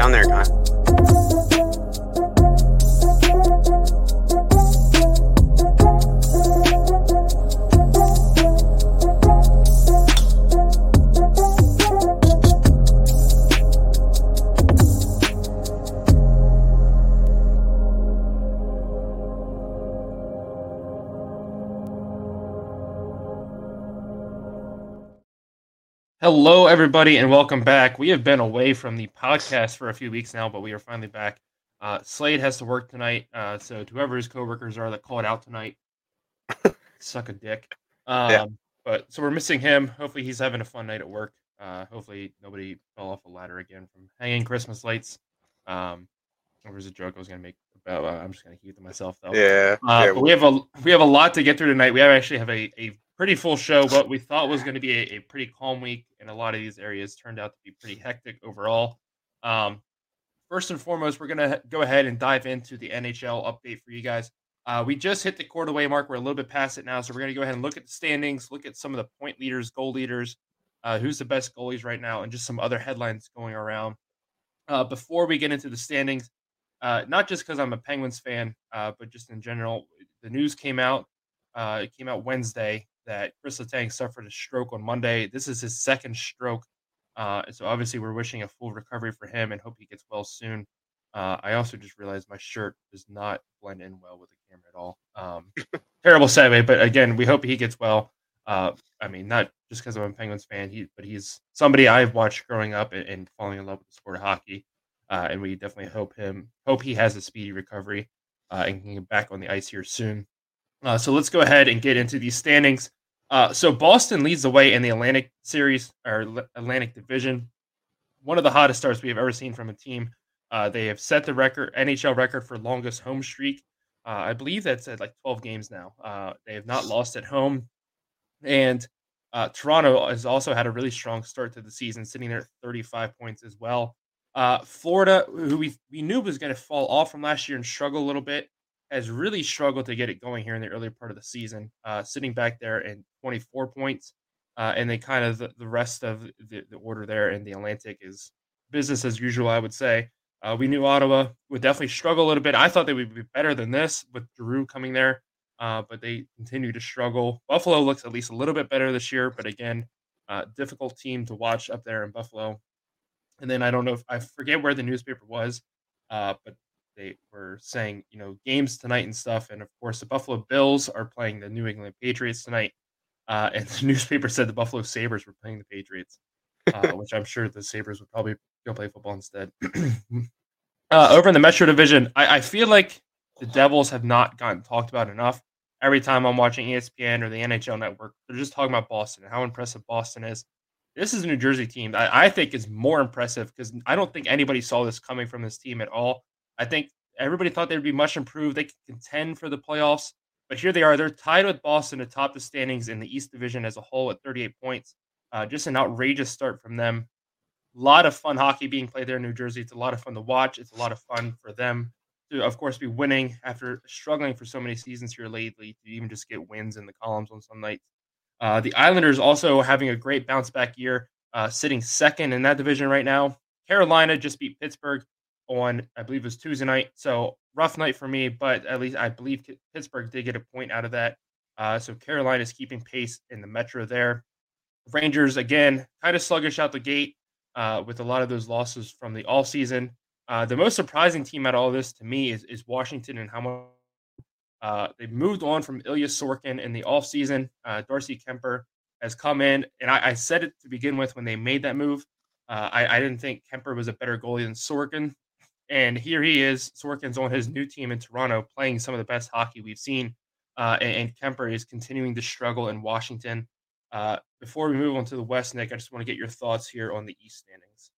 down there, Kyle. Hello, everybody, and welcome back. We have been away from the podcast for a few weeks now, but we are finally back. Uh, Slade has to work tonight, uh, so to whoever his coworkers are that called out tonight, suck a dick. Um, Yeah. But so we're missing him. Hopefully, he's having a fun night at work. Uh, hopefully, nobody fell off a ladder again from hanging Christmas lights. Um, there was a joke I was gonna make about. Uh, I'm just gonna keep it to myself though. Yeah. Uh, yeah, we have a we have a lot to get through tonight. We have actually have a, a pretty full show. What we thought was going to be a, a pretty calm week in a lot of these areas turned out to be pretty hectic overall. Um, first and foremost, we're going to go ahead and dive into the NHL update for you guys. Uh, we just hit the quarter way mark. We're a little bit past it now, so we're going to go ahead and look at the standings, look at some of the point leaders, goal leaders, uh, who's the best goalies right now, and just some other headlines going around. Uh, before we get into the standings, uh, not just because I'm a Penguins fan, uh, but just in general, the news came out. Uh, it came out Wednesday that Chris Letang suffered a stroke on Monday. This is his second stroke. Uh, so obviously, we're wishing a full recovery for him and hope he gets well soon. Uh, I also just realized my shirt does not blend in well with the camera at all. Um, terrible segue, but again, we hope he gets well. Uh, I mean, not just because I'm a Penguins fan, he, but he's somebody I've watched growing up and, and falling in love with the sport of hockey. Uh, and we definitely hope him hope he has a speedy recovery uh, and can get back on the ice here soon. Uh, so let's go ahead and get into these standings. Uh, so Boston leads the way in the Atlantic Series or Atlantic Division. One of the hottest starts we have ever seen from a team. Uh, they have set the record NHL record for longest home streak. Uh, I believe that's at like 12 games now. Uh, they have not lost at home, and uh, Toronto has also had a really strong start to the season, sitting there at 35 points as well. Uh, Florida, who we we knew was going to fall off from last year and struggle a little bit, has really struggled to get it going here in the earlier part of the season, uh, sitting back there in 24 points. Uh, and then kind of the, the rest of the, the order there in the Atlantic is business as usual, I would say. Uh, we knew Ottawa would definitely struggle a little bit. I thought they would be better than this with Drew coming there, uh, but they continue to struggle. Buffalo looks at least a little bit better this year, but again, uh, difficult team to watch up there in Buffalo. And then I don't know if I forget where the newspaper was, uh, but they were saying, you know, games tonight and stuff. And of course, the Buffalo Bills are playing the New England Patriots tonight. Uh, and the newspaper said the Buffalo Sabres were playing the Patriots, uh, which I'm sure the Sabres would probably go play football instead. uh, over in the Metro Division, I, I feel like the Devils have not gotten talked about enough. Every time I'm watching ESPN or the NHL Network, they're just talking about Boston and how impressive Boston is. This is a New Jersey team that I think is more impressive because I don't think anybody saw this coming from this team at all. I think everybody thought they'd be much improved. They could contend for the playoffs, but here they are. They're tied with Boston atop the standings in the East Division as a whole at 38 points. Uh, just an outrageous start from them. A lot of fun hockey being played there in New Jersey. It's a lot of fun to watch. It's a lot of fun for them to, of course, be winning after struggling for so many seasons here lately to even just get wins in the columns on some nights. Uh, the Islanders also having a great bounce back year, uh, sitting second in that division right now. Carolina just beat Pittsburgh on, I believe it was Tuesday night. So rough night for me, but at least I believe Pittsburgh did get a point out of that. Uh, so Carolina is keeping pace in the Metro there. Rangers again, kind of sluggish out the gate uh, with a lot of those losses from the all season. Uh, the most surprising team out of all this to me is, is Washington and how much uh, they've moved on from Ilya Sorokin in the offseason. Uh, Darcy Kuemper has come in, and I, I, said it to begin with when they made that move. Uh, I, I, didn't think Kemper was a better goalie than Sorkin. And here he is. Sorokin's on his new team in Toronto playing some of the best hockey we've seen. Uh, and, and, Kuemper is continuing to struggle in Washington. Uh, before we move on to the West, Nick, I just want to get your thoughts here on the East standings.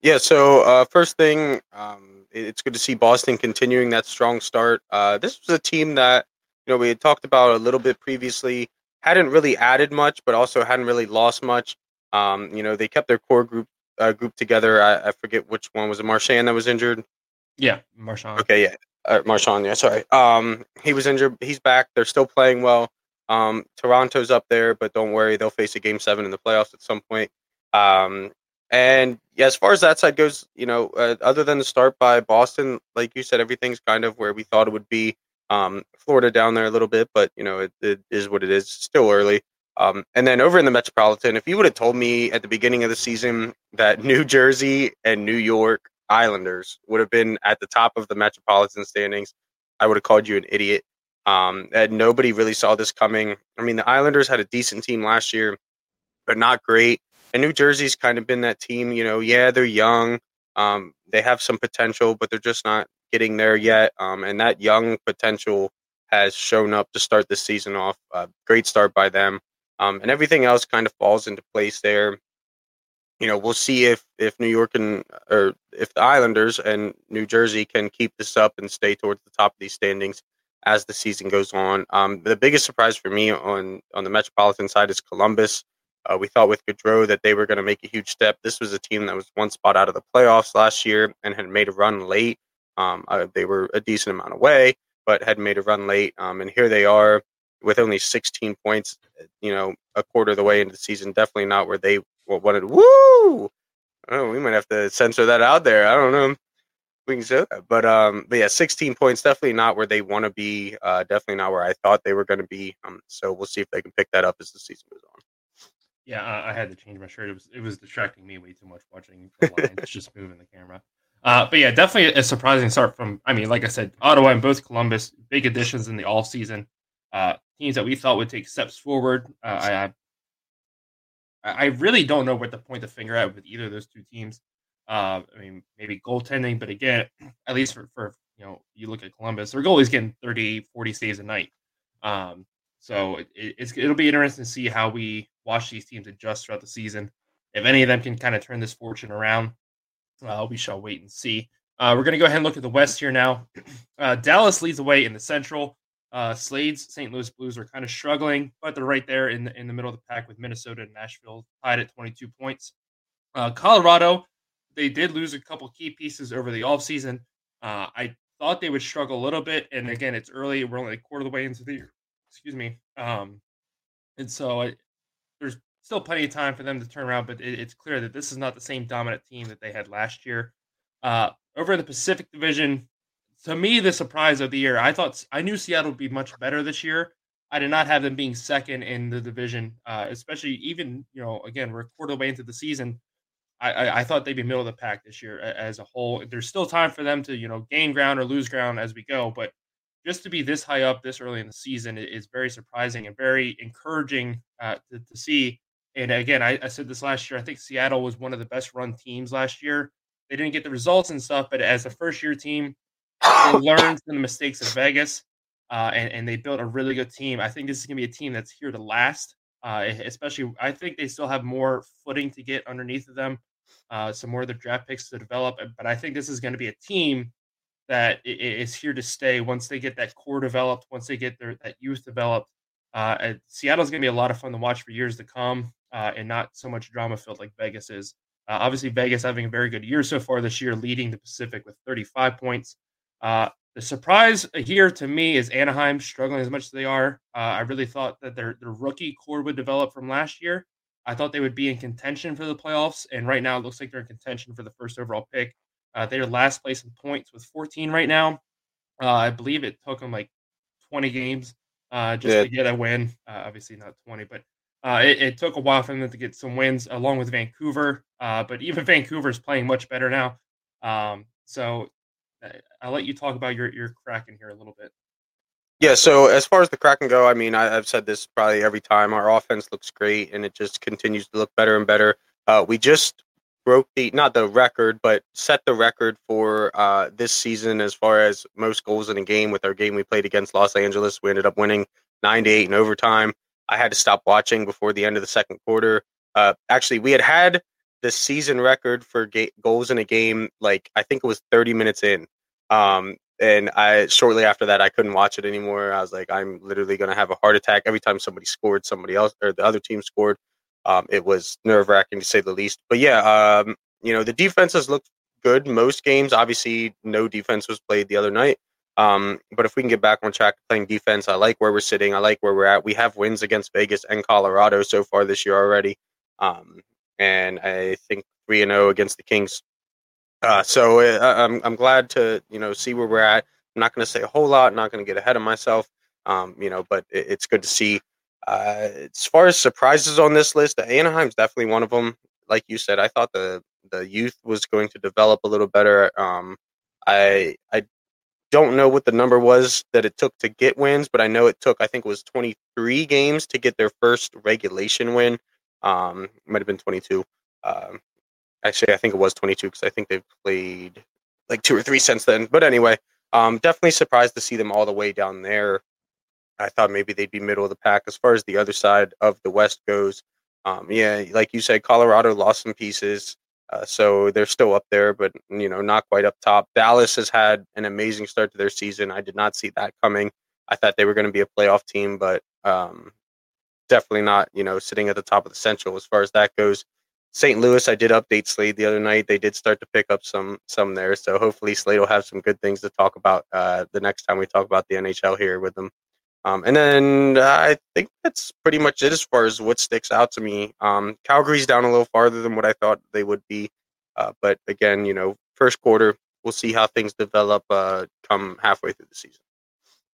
Yeah, so uh, first thing, um, it's good to see Boston continuing that strong start. Uh, this was a team that you know we had talked about a little bit previously. Hadn't really added much, but also hadn't really lost much. Um, you know, they kept their core group uh, group together. I, I, forget which one was it. Marchand that was injured. Yeah, Marchand. Okay, yeah, uh, Marchand. Yeah, sorry. Um, he was injured. He's back. They're still playing well. Um, Toronto's up there, but don't worry, they'll face a game seven in the playoffs at some point. Um, and yeah, as far as that side goes, you know, uh, other than the start by Boston, like you said, everything's kind of where we thought it would be. Um, Florida down there a little bit, but you know, it, it is what it is. Still early. Um, and then over in the Metropolitan, if you would have told me at the beginning of the season that New Jersey and New York Islanders would have been at the top of the Metropolitan standings, I would have called you an idiot. Um, and nobody really saw this coming. I mean, the Islanders had a decent team last year, but not great. And New Jersey's kind of been that team. You know, yeah, they're young. Um, they have some potential, but they're just not getting there yet. Um, and that young potential has shown up to start the season off. Uh, great start by them. Um, and everything else kind of falls into place there. You know, we'll see if if New York and or if the Islanders and New Jersey can keep this up and stay towards the top of these standings as the season goes on. Um, the biggest surprise for me on on the Metropolitan side is Columbus. Uh, we thought with Gaudreau that they were going to make a huge step. This was a team that was one spot out of the playoffs last year and had made a run late. Um, uh, they were a decent amount away, but had made a run late. Um, and here they are with only 16 points. You know, a quarter of the way into the season. Definitely not where they wanted. Woo! Oh, we might have to censor that out there. I don't know we can say that. But um, but yeah, 16 points definitely not where they want to be. Uh, definitely not where I thought they were going to be. Um, so we'll see if they can pick that up as the season goes on. Yeah, I, I had to change my shirt. It was it was distracting me way too much watching the Lions just moving the camera. Uh, but yeah, definitely a surprising start from. I mean, like I said, Ottawa and both Columbus, big additions in the off season. Uh, teams that we thought would take steps forward. Uh, I I really don't know what to point the finger at with either of those two teams. Uh, I mean, maybe goaltending, but again, at least for, for you know, you look at Columbus, their goalie's getting 30, 40 saves a night. Um, so it, it's it'll be interesting to see how we watch these teams adjust throughout the season. If any of them can kind of turn this fortune around, uh, we shall wait and see. Uh, we're going to go ahead and look at the West here now. Uh, Dallas leads the way in the Central. Uh, Slade's St. Louis Blues are kind of struggling, but they're right there in the, in the middle of the pack with Minnesota and Nashville tied at 22 points. Uh, Colorado they did lose a couple key pieces over the offseason. Uh, I thought they would struggle a little bit. And again, it's early. We're only a quarter of the way into the year. Excuse me. Um, and so I, there's still plenty of time for them to turn around, but it, it's clear that this is not the same dominant team that they had last year. Uh, over in the Pacific Division, to me, the surprise of the year, I thought I knew Seattle would be much better this year. I did not have them being second in the division, uh, especially even, you know, again, we're quarter way into the season. I, I, thought they'd be middle of the pack this year as a whole. There's still time for them to you know gain ground or lose ground as we go, but just to be this high up this early in the season is very surprising and very encouraging uh, to, to, see. And again, I, I, said this last year. I think Seattle was one of the best run teams last year. They didn't get the results and stuff, but as a first year team, they learned from the mistakes of Vegas, uh, and, and, they built a really good team. I think this is going to be a team that's here to last. Uh, especially, I think they still have more footing to get underneath of them uh, some more of the draft picks to develop. But I think this is going to be a team that is here to stay once they get that core developed, once they get their that youth developed. Uh, Seattle's going to be a lot of fun to watch for years to come, uh, and not so much drama filled like Vegas is. Uh, obviously, Vegas having a very good year so far this year, leading the Pacific with 35 points. Uh, the surprise here to me is Anaheim struggling as much as they are. Uh, I really thought that their their rookie core would develop from last year, I thought they would be in contention for the playoffs, and right now it looks like they're in contention for the first overall pick. Uh, they're last place in points with 14 right now. Uh, I believe it took them like 20 games uh, just yeah. to get a win. Uh, obviously not 20, but uh, it, it, took a while for them to get some wins along with Vancouver. Uh, but even Vancouver is playing much better now. Um, so I'll let you talk about your your Kraken here a little bit. Yeah, so as far as the Kraken go, I mean, I, have said this probably every time. Our offense looks great, and it just continues to look better and better. Uh, we just broke the not the record, but set the record for uh, this season as far as most goals in a game. With our game we played against Los Angeles, we ended up winning nine to eight in overtime. I had to stop watching before the end of the second quarter. Uh, actually, we had had the season record for ga- goals in a game, like I think it was 30 minutes in. Um, and I shortly after that I couldn't watch it anymore. I was like, I'm literally gonna have a heart attack every time somebody scored, somebody else or the other team scored. Um, it was nerve wracking to say the least. But yeah, um, you know the defenses looked good most games. Obviously, no defense was played the other night. Um, but if we can get back on track playing defense, I like where we're sitting. I like where we're at. We have wins against Vegas and Colorado so far this year already. Um, and I think three and zero oh against the Kings. Uh, so uh, I'm I'm glad to you know see where we're at. I'm not going to say a whole lot. Not going to get ahead of myself. Um, you know, but it, it's good to see. Uh, as far as surprises on this list, Anaheim's definitely one of them. Like you said, I thought the the youth was going to develop a little better. Um, I I don't know what the number was that it took to get wins, but I know it took I think it was 23 games to get their first regulation win. Um, might have been 22. Um, actually, I think it was 22 because I think they've played like two or three since then. But anyway, um, definitely surprised to see them all the way down there. I thought maybe they'd be middle of the pack as far as the other side of the West goes. Um, yeah, like you said, Colorado lost some pieces. Uh, so they're still up there, but you know, not quite up top. Dallas has had an amazing start to their season. I did not see that coming. I thought they were going to be a playoff team, but um, definitely not. You know, sitting at the top of the Central as far as that goes. St. Louis, I did update Slade the other night. They did start to pick up some some there, so hopefully Slade will have some good things to talk about uh, the next time we talk about the NHL here with them. Um, and then uh, I think that's pretty much it as far as what sticks out to me. Um, Calgary's down a little farther than what I thought they would be. Uh, but again, you know, first quarter, we'll see how things develop uh, come halfway through the season.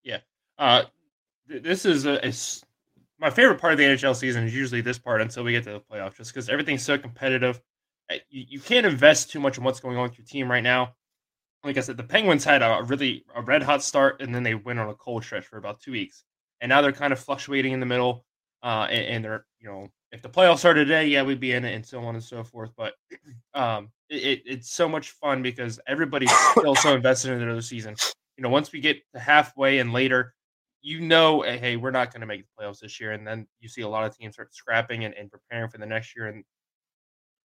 Yeah. Uh, th- this is a, a, my favorite part of the NHL season is usually this part until we get to the playoffs, just because everything's so competitive. You, you can't invest too much in what's going on with your team right now like I said, the Penguins had a really a red hot start, and then they went on a cold stretch for about two weeks, and now they're kind of fluctuating in the middle. Uh, and, and, they're you know if the playoffs started today, yeah, we'd be in it, and so on and so forth. But um, it, it's so much fun because everybody's still so invested in the other season. You know, once we get to halfway and later, you know, hey, we're not going to make the playoffs this year, and then you see a lot of teams start scrapping and, and preparing for the next year, and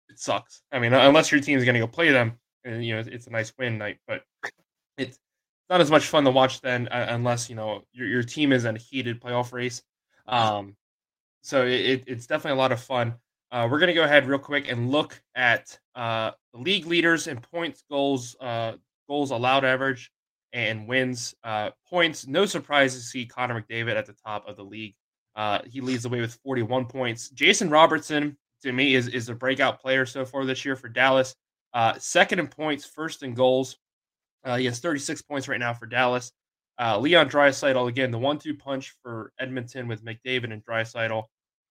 it sucks. I mean, unless your team is going to go play them, and you know it's a nice win night, but it's not as much fun to watch then uh, unless you know your your team is in a heated playoff race. Um, so it, it's definitely a lot of fun. Uh, we're gonna go ahead real quick and look at uh, league leaders in points, goals, uh, goals allowed average, and wins. Uh, points. No surprise to see Connor McDavid at the top of the league. Uh, he leads the way with 41 points. Jason Robertson to me is is a breakout player so far this year for Dallas. Uh, second in points, first in goals. Uh, he has 36 points right now for Dallas. Uh, Leon Draisaitl, again, the one-two punch for Edmonton with McDavid and Draisaitl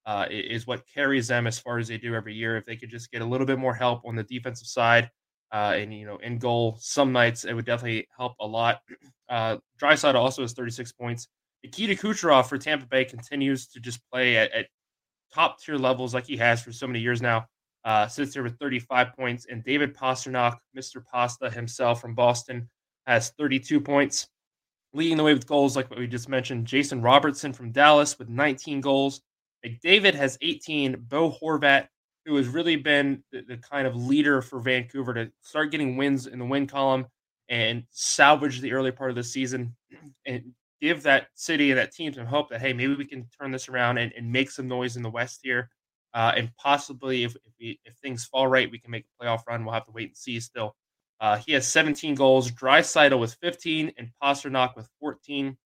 uh, is what carries them as far as they do every year. If they could just get a little bit more help on the defensive side uh, and you know in goal, some nights it would definitely help a lot. Uh, Draisaitl also has 36 points. Nikita Kucherov for Tampa Bay continues to just play at, at top tier levels like he has for so many years now uh, sits there with 35 points. And David Pastrnak, Mr. Pasta himself from Boston, has 32 points. Leading the way with goals, like what we just mentioned, Jason Robertson from Dallas with 19 goals. McDavid has 18. Bo Horvat, who has really been the, the kind of leader for Vancouver to start getting wins in the win column and salvage the early part of the season and give that city and that team some hope that, hey, maybe we can turn this around and, and make some noise in the West here uh, and possibly if if, we, if, things fall right, we can make a playoff run. We'll have to wait and see. Still, uh, he has 17 goals. Draisaitl with 15, and Pastrnak with 14.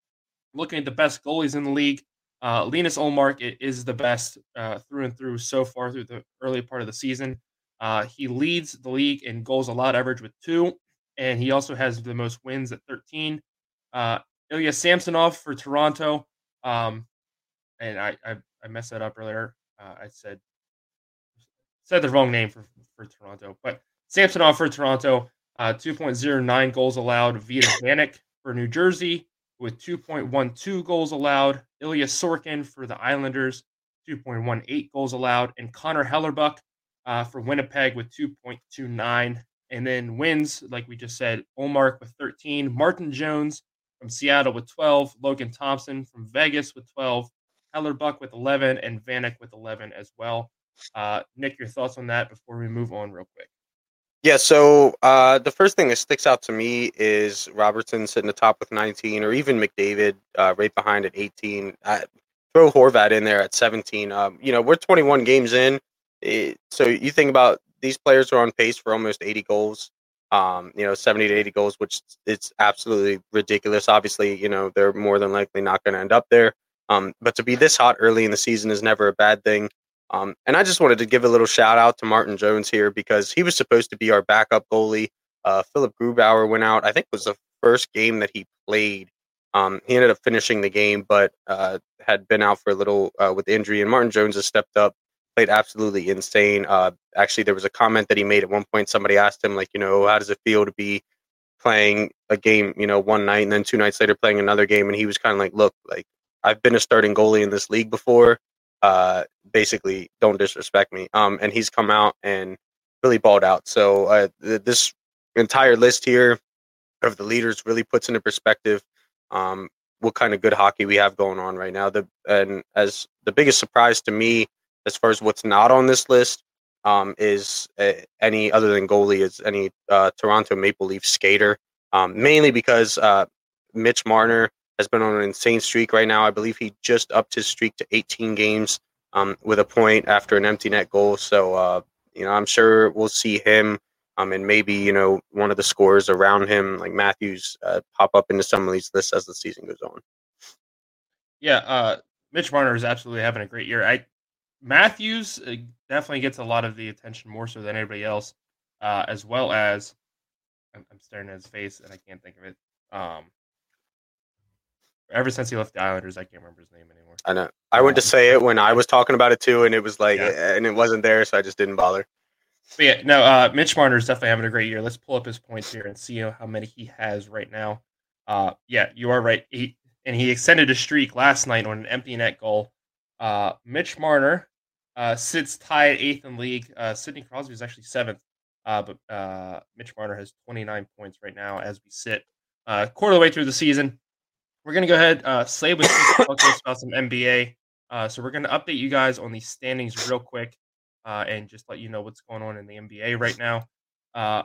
Looking at the best goalies in the league, uh, Linus Ullmark is the best uh, through and through so far through the early part of the season. Uh, he leads the league in goals allowed average with two, and he also has the most wins at 13. Uh, Ilya Samsonov for Toronto, um, and I, I I messed that up earlier. Uh, I said said the wrong name for for Toronto, but Samsonov for Toronto, uh, 2.09 goals allowed. Vitek Vanecek for New Jersey with 2.12 goals allowed. Ilya Sorokin for the Islanders, 2.18 goals allowed, and Connor Hellebuyck uh, for Winnipeg with 2.29. And then wins, like we just said, Ullmark with 13, Martin Jones from Seattle with 12, Logan Thompson from Vegas with 12, Hellerbuck with 11, and Vanecek with 11 as well. Uh, Nick, your thoughts on that before we move on, real quick? Yeah, so uh, the first thing that sticks out to me is Robertson sitting atop with 19, or even McDavid uh, right behind at 18. Uh, throw Horvat in there at 17. Um, you know, we're 21 games in, it, so you think about these players are on pace for almost 80 goals. Um, you know, 70 to 80 goals, which it's absolutely ridiculous. Obviously, you know, they're more than likely not going to end up there. Um, but to be this hot early in the season is never a bad thing. Um, and I just wanted to give a little shout out to Martin Jones here because he was supposed to be our backup goalie. Uh, Philipp Grubauer went out. I think it was the first game that he played. Um, he ended up finishing the game, but uh, had been out for a little uh, with injury. And Martin Jones has stepped up, played absolutely insane. Uh, actually, there was a comment that he made at one point. Somebody asked him, like, you know, how does it feel to be playing a game, you know, one night and then two nights later playing another game? And he was kind of like, look, like I've been a starting goalie in this league before. Uh, basically, don't disrespect me. Um, and he's come out and really balled out. So uh, th- this entire list here of the leaders really puts into perspective um, what kind of good hockey we have going on right now. The and as the biggest surprise to me, as far as what's not on this list, um, is uh, any other than goalie is any uh, Toronto Maple Leaf skater. Um, mainly because uh, Mitch Marner has been on an insane streak right now. I believe he just upped his streak to 18 games um, with a point after an empty net goal. So, uh, you know, I'm sure we'll see him um, and maybe, you know, one of the scores around him, like Matthews, uh, pop up into some of these lists as the season goes on. Yeah, uh, Mitch Marner is absolutely having a great year. I Matthews uh, definitely gets a lot of the attention more so than anybody else, uh, as well as I'm, I'm, staring at his face and I can't think of it. Um, ever since he left the Islanders, I can't remember his name anymore. I know. I went to say it when I was talking about it too, and it was like, yeah. and it wasn't there, so I just didn't bother. But yeah, no, uh, Mitch Marner is definitely having a great year. Let's pull up his points here and see how many he has right now. Uh, yeah, you are right. He, and he extended a streak last night on an empty net goal. Uh, Mitch Marner uh, sits tied eighth in league. Uh, Sidney Crosby is actually seventh, uh, but uh, Mitch Marner has 29 points right now as we sit uh, quarter of the way through the season. We're gonna go ahead. Uh, Slade was talking about some NBA, uh, so we're gonna update you guys on these standings real quick, uh, and just let you know what's going on in the NBA right now. Uh,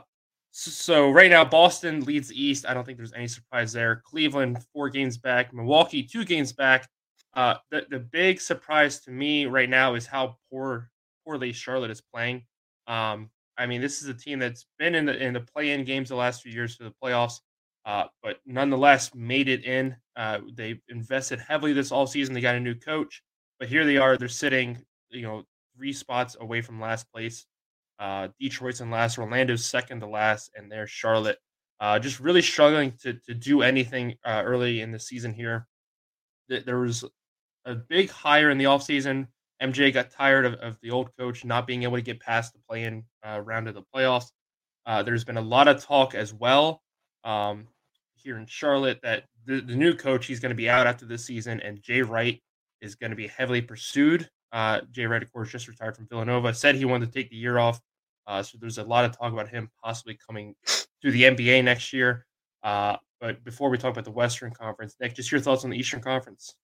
so, right now, Boston leads the East. I don't think there's any surprise there. Cleveland four games back. Milwaukee two games back. Uh, the the big surprise to me right now is how poor poorly Charlotte is playing. Um, I mean, this is a team that's been in the in the play-in games the last few years for the playoffs, uh, but nonetheless made it in. Uh, they invested heavily this all season. They got a new coach, but here they are. They're sitting, you know, three spots away from last place. Uh, Detroit's in last, Orlando's second to last, and they're Charlotte. Uh, just really struggling to to do anything uh, early in the season here. There was a big hire in the offseason. MJ got tired of, of the old coach not being able to get past the play-in uh, round of the playoffs. There's been a lot of talk as well um, here in Charlotte that the, the new coach he's going to be out after this season, and Jay Wright is going to be heavily pursued. Uh, Jay Wright, of course, just retired from Villanova. Said he wanted to take the year off. Uh, so there's a lot of talk about him possibly coming to the NBA next year. Uh, but before we talk about the Western Conference, Nick, just your thoughts on the Eastern Conference.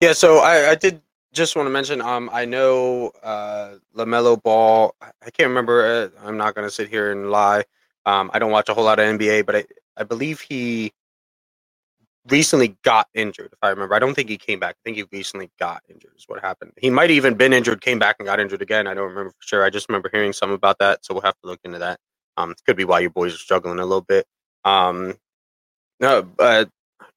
Yeah, so I, I did just want to mention. Um, I know uh, LaMelo Ball. I can't remember. I'm not going to sit here and lie. Um, I don't watch a whole lot of NBA, but I, I believe he recently got injured. If I remember, I don't think he came back. I think he recently got injured. Is what happened. He might even been injured, came back and got injured again. I don't remember for sure. I just remember hearing some about that, so we'll have to look into that. Um, could be why your boys are struggling a little bit. Um, no, but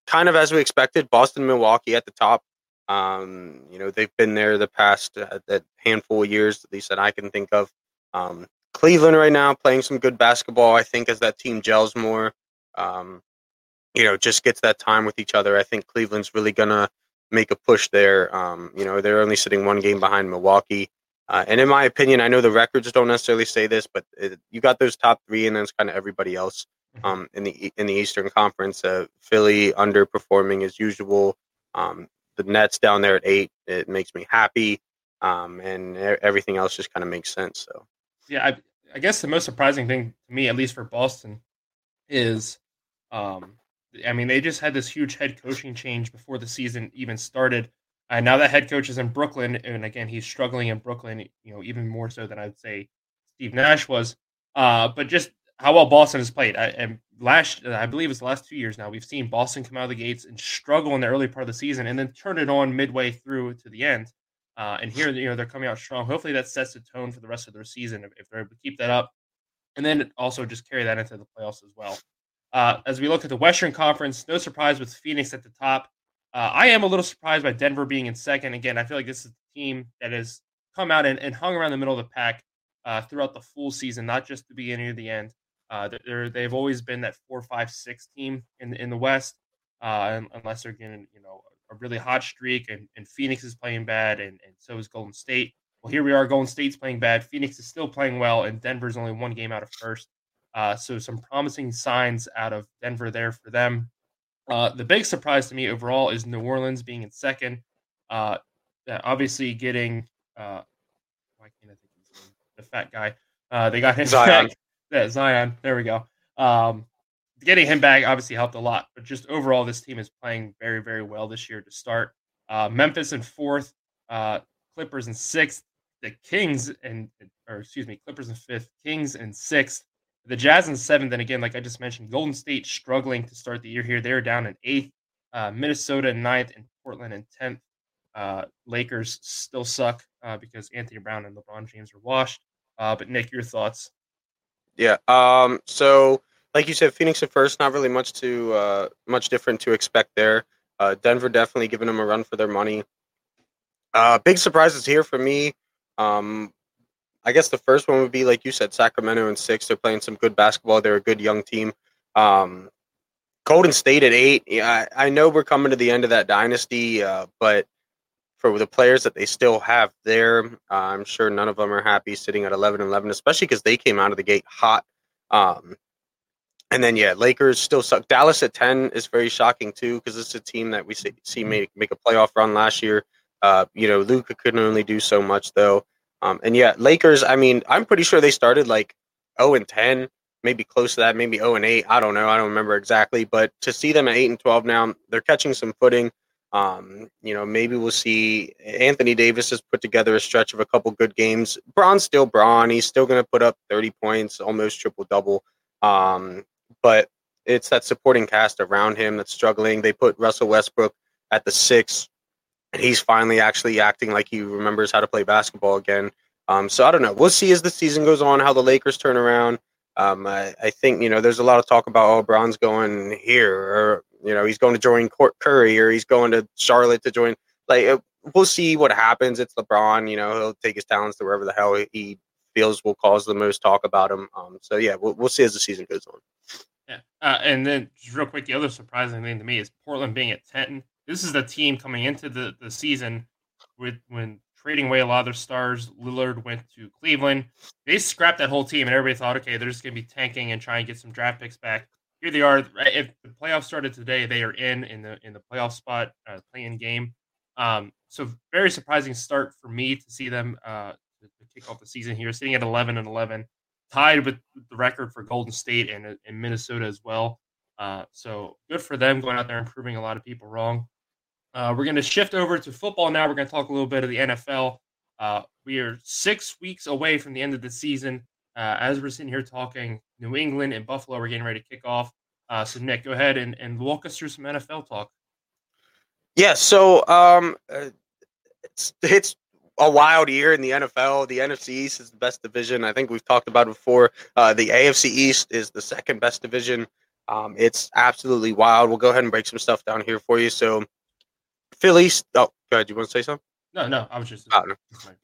kind of as we expected, Boston, Milwaukee at the top. Um, you know, they've been there the past uh, that handful of years, at least that I can think of. Um, Cleveland right now playing some good basketball. I think as that team gels more, um, you know, just gets that time with each other. I think Cleveland's really gonna make a push there. Um, you know, they're only sitting one game behind Milwaukee. Uh, and in my opinion, I know the records don't necessarily say this, but it, you got those top three, and then it's kind of everybody else mm-hmm. um, in the in the Eastern Conference. Uh, Philly underperforming as usual. Um, the Nets down there at eight. It makes me happy, um, and everything else just kind of makes sense. So, yeah, I, I, guess the most surprising thing to me, at least for Boston, is, um, I mean, they just had this huge head coaching change before the season even started. And now that head coach is in Brooklyn, and again, he's struggling in Brooklyn, you know, even more so than I'd say Steve Nash was. Uh, but just how well Boston has played. I, and last, I believe it's the last two years now, we've seen Boston come out of the gates and struggle in the early part of the season, and then turn it on midway through to the end. Uh, and here, you know, they're coming out strong. Hopefully, that sets the tone for the rest of their season if, if they're able to keep that up, and then also just carry that into the playoffs as well. Uh, as we look at the Western Conference, no surprise with Phoenix at the top. Uh, I am a little surprised by Denver being in second. Again, I feel like this is a team that has come out and, and hung around the middle of the pack uh, throughout the full season, not just the beginning or the end. Uh, they're, they've always been that four, five, six team in in the West, uh, unless they're getting you know a really hot streak and, and Phoenix is playing bad and, and so is Golden State. Well, here we are. Golden State's playing bad. Phoenix is still playing well, and Denver's only one game out of first. Uh, so some promising signs out of Denver there for them. Uh, the big surprise to me overall is New Orleans being in second. Uh, obviously, getting uh, why can't I think? The fat guy. Uh, they got him Zion. back. Yeah, Zion. There we go. Um, getting him back obviously helped a lot, but just overall, this team is playing very, very well this year to start. Uh, Memphis in fourth, uh, Clippers in sixth, the Kings and or excuse me, Clippers in fifth, Kings in sixth, the Jazz in seventh. And again, like I just mentioned, Golden State struggling to start the year here. They're down in eighth, uh, Minnesota in ninth, and Portland in tenth. Uh, Lakers still suck uh, because Anthony Brown and LeBron James are washed. Uh, but Nick, your thoughts? Yeah. Um. So, like you said, Phoenix at first, not really much to uh, much different to expect there. Uh, Denver definitely giving them a run for their money. Big surprises here for me. Um, I guess the first one would be like you said, Sacramento and six. They're playing some good basketball. They're a good young team. Um, Golden State at eight. Yeah, I, I know we're coming to the end of that dynasty, uh, but for the players that they still have there, uh, I'm sure none of them are happy sitting at 11 and 11, especially because they came out of the gate hot. Um, and then yeah, Lakers still suck. Dallas at 10 is very shocking too because it's a team that we see, see make make a playoff run last year. Uh, you know, Luka couldn't only do so much though. Um, and yeah, Lakers. I mean, I'm pretty sure they started like 0 and 10, maybe close to that, maybe 0 and 8. I don't know. I don't remember exactly. But to see them at 8 and 12 now, they're catching some footing. Um, you know, maybe we'll see Anthony Davis has put together a stretch of a couple good games. Bron's still Bron. He's still going to put up 30 points, almost triple double. Um, but it's that supporting cast around him that's struggling. They put Russell Westbrook at the six and he's finally actually acting like he remembers how to play basketball again. Um, so I don't know. We'll see as the season goes on how the Lakers turn around. Um, I, I, think you know there's a lot of talk about oh Bron's going here or you know he's going to join Curry or he's going to Charlotte to join. Like uh, we'll see what happens. It's LeBron. You know he'll take his talents to wherever the hell he feels will cause the most talk about him. Um, so yeah, we'll, we'll see as the season goes on. Yeah, uh, and then just real quick, the other surprising thing to me is Portland being at ten this is the team coming into the, the season with when trading away a lot of their stars. Lillard went to Cleveland. They scrapped that whole team, and everybody thought, okay, they're just going to be tanking and trying to get some draft picks back. Here they are. If the playoffs started today, they are in in the in the playoff spot, uh, playing game. Um, so very surprising start for me to see them uh, to, to kick off the season here, sitting at 11 and 11, tied with the record for Golden State and, and Minnesota as well. Uh, so good for them going out there and proving a lot of people wrong. Uh, we're going to shift over to football now. We're going to talk a little bit of the NFL. Uh, we are six weeks away from the end of the season. Uh, as we're sitting here talking, New England and Buffalo are getting ready to kick off. Uh, so, Nick, go ahead and, and walk us through some NFL talk. Yeah, so um, uh, it's, it's a wild year in the NFL. The NFC East is the best division. I think we've talked about before. Uh, the AFC East is the second best division. Um, it's absolutely wild. We'll go ahead and break some stuff down here for you. So, Phillies. Oh, go ahead. You want to say something? No, no. I was just. Oh, no.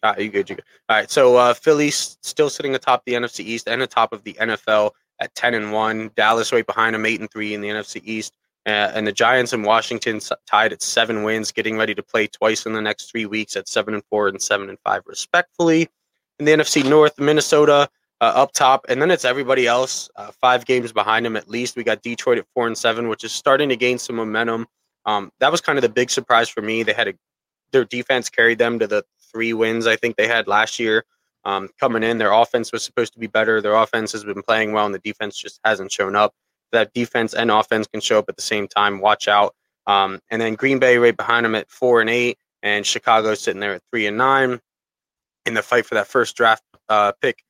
Ah, you good? You good? All right. So uh, Phillies still sitting atop the NFC East and atop of the NFL at ten and one. Dallas right behind them, eight and three in the NFC East. Uh, and the Giants and Washington tied at seven wins, getting ready to play twice in the next three weeks at seven and four and seven and five, respectfully. In the NFC North, Minnesota uh, up top, and then it's everybody else, uh, five games behind them at least. We got Detroit at four and seven, which is starting to gain some momentum. Um, that was kind of the big surprise for me. They had a, their defense carried them to the three wins I think they had last year. Um, coming in, their offense was supposed to be better. Their offense has been playing well, and the defense just hasn't shown up. That defense and offense can show up at the same time. Watch out. Um, and then Green Bay right behind them at four and eight, and Chicago sitting there at three and nine in the fight for that first draft uh, pick.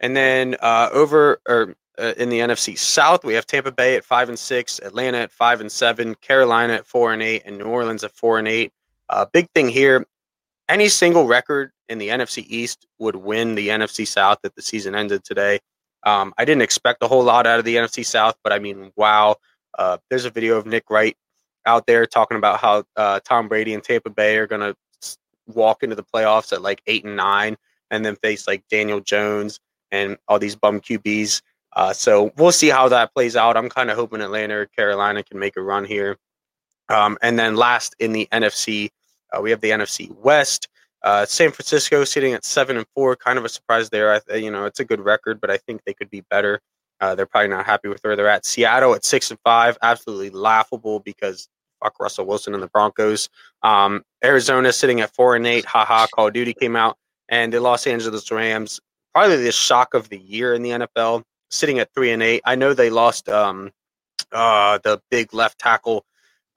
And then uh, over or uh, in the NFC South, we have Tampa Bay at five and six, Atlanta at five and seven, Carolina at four and eight, and New Orleans at four and eight. Uh, big thing here: any single record in the NFC East would win the NFC South if the season ended today. Um, I didn't expect a whole lot out of the NFC South, but I mean, wow! Uh, there's a video of Nick Wright out there talking about how uh, Tom Brady and Tampa Bay are going to walk into the playoffs at like eight and nine, and then face like Daniel Jones and all these bum QBs. Uh, so we'll see how that plays out. I'm kind of hoping Atlanta or Carolina can make a run here. Um, and then last in the NFC, uh, we have the NFC West. Uh, San Francisco sitting at seven and four, kind of a surprise there. I, you know, it's a good record, but I think they could be better. Uh, they're probably not happy with where they're at. Seattle at six and five, absolutely laughable because fuck Russell Wilson and the Broncos. Um, Arizona sitting at four and eight. Haha, Call of Duty came out, and the Los Angeles Rams, probably the shock of the year in the NFL, sitting at three and eight. I know they lost um, uh, the big left tackle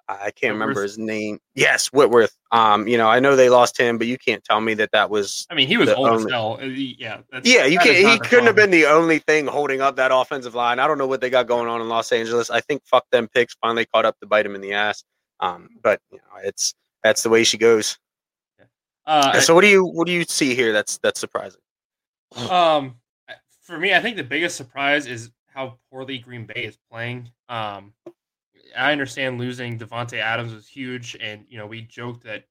I can't Whitworth. remember his name. Yes, Whitworth. Um, you know, I know they lost him, but you can't tell me that that was. I mean, he was old only... hell. Uh, yeah, yeah. You can't. He couldn't have been the only thing holding up that offensive line. I don't know what they got going on in Los Angeles. I think fuck them picks finally caught up to bite him in the ass. Um, but you know, it's that's the way she goes. Uh, so what do you what do you see here? That's that's surprising. Um, for me, I think the biggest surprise is how poorly Green Bay is playing. Um, I understand losing Davante Adams was huge, and you know we joked that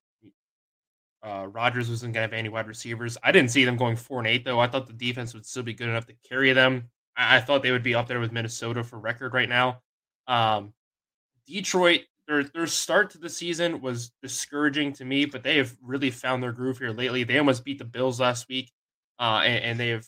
uh, Rodgers wasn't going to have any wide receivers. I didn't see them going four and eight though. I thought the defense would still be good enough to carry them. I, I thought they would be up there with Minnesota for record right now. Um, Detroit, their their start to the season was discouraging to me, but they have really found their groove here lately. They almost beat the Bills last week, uh, and, and they have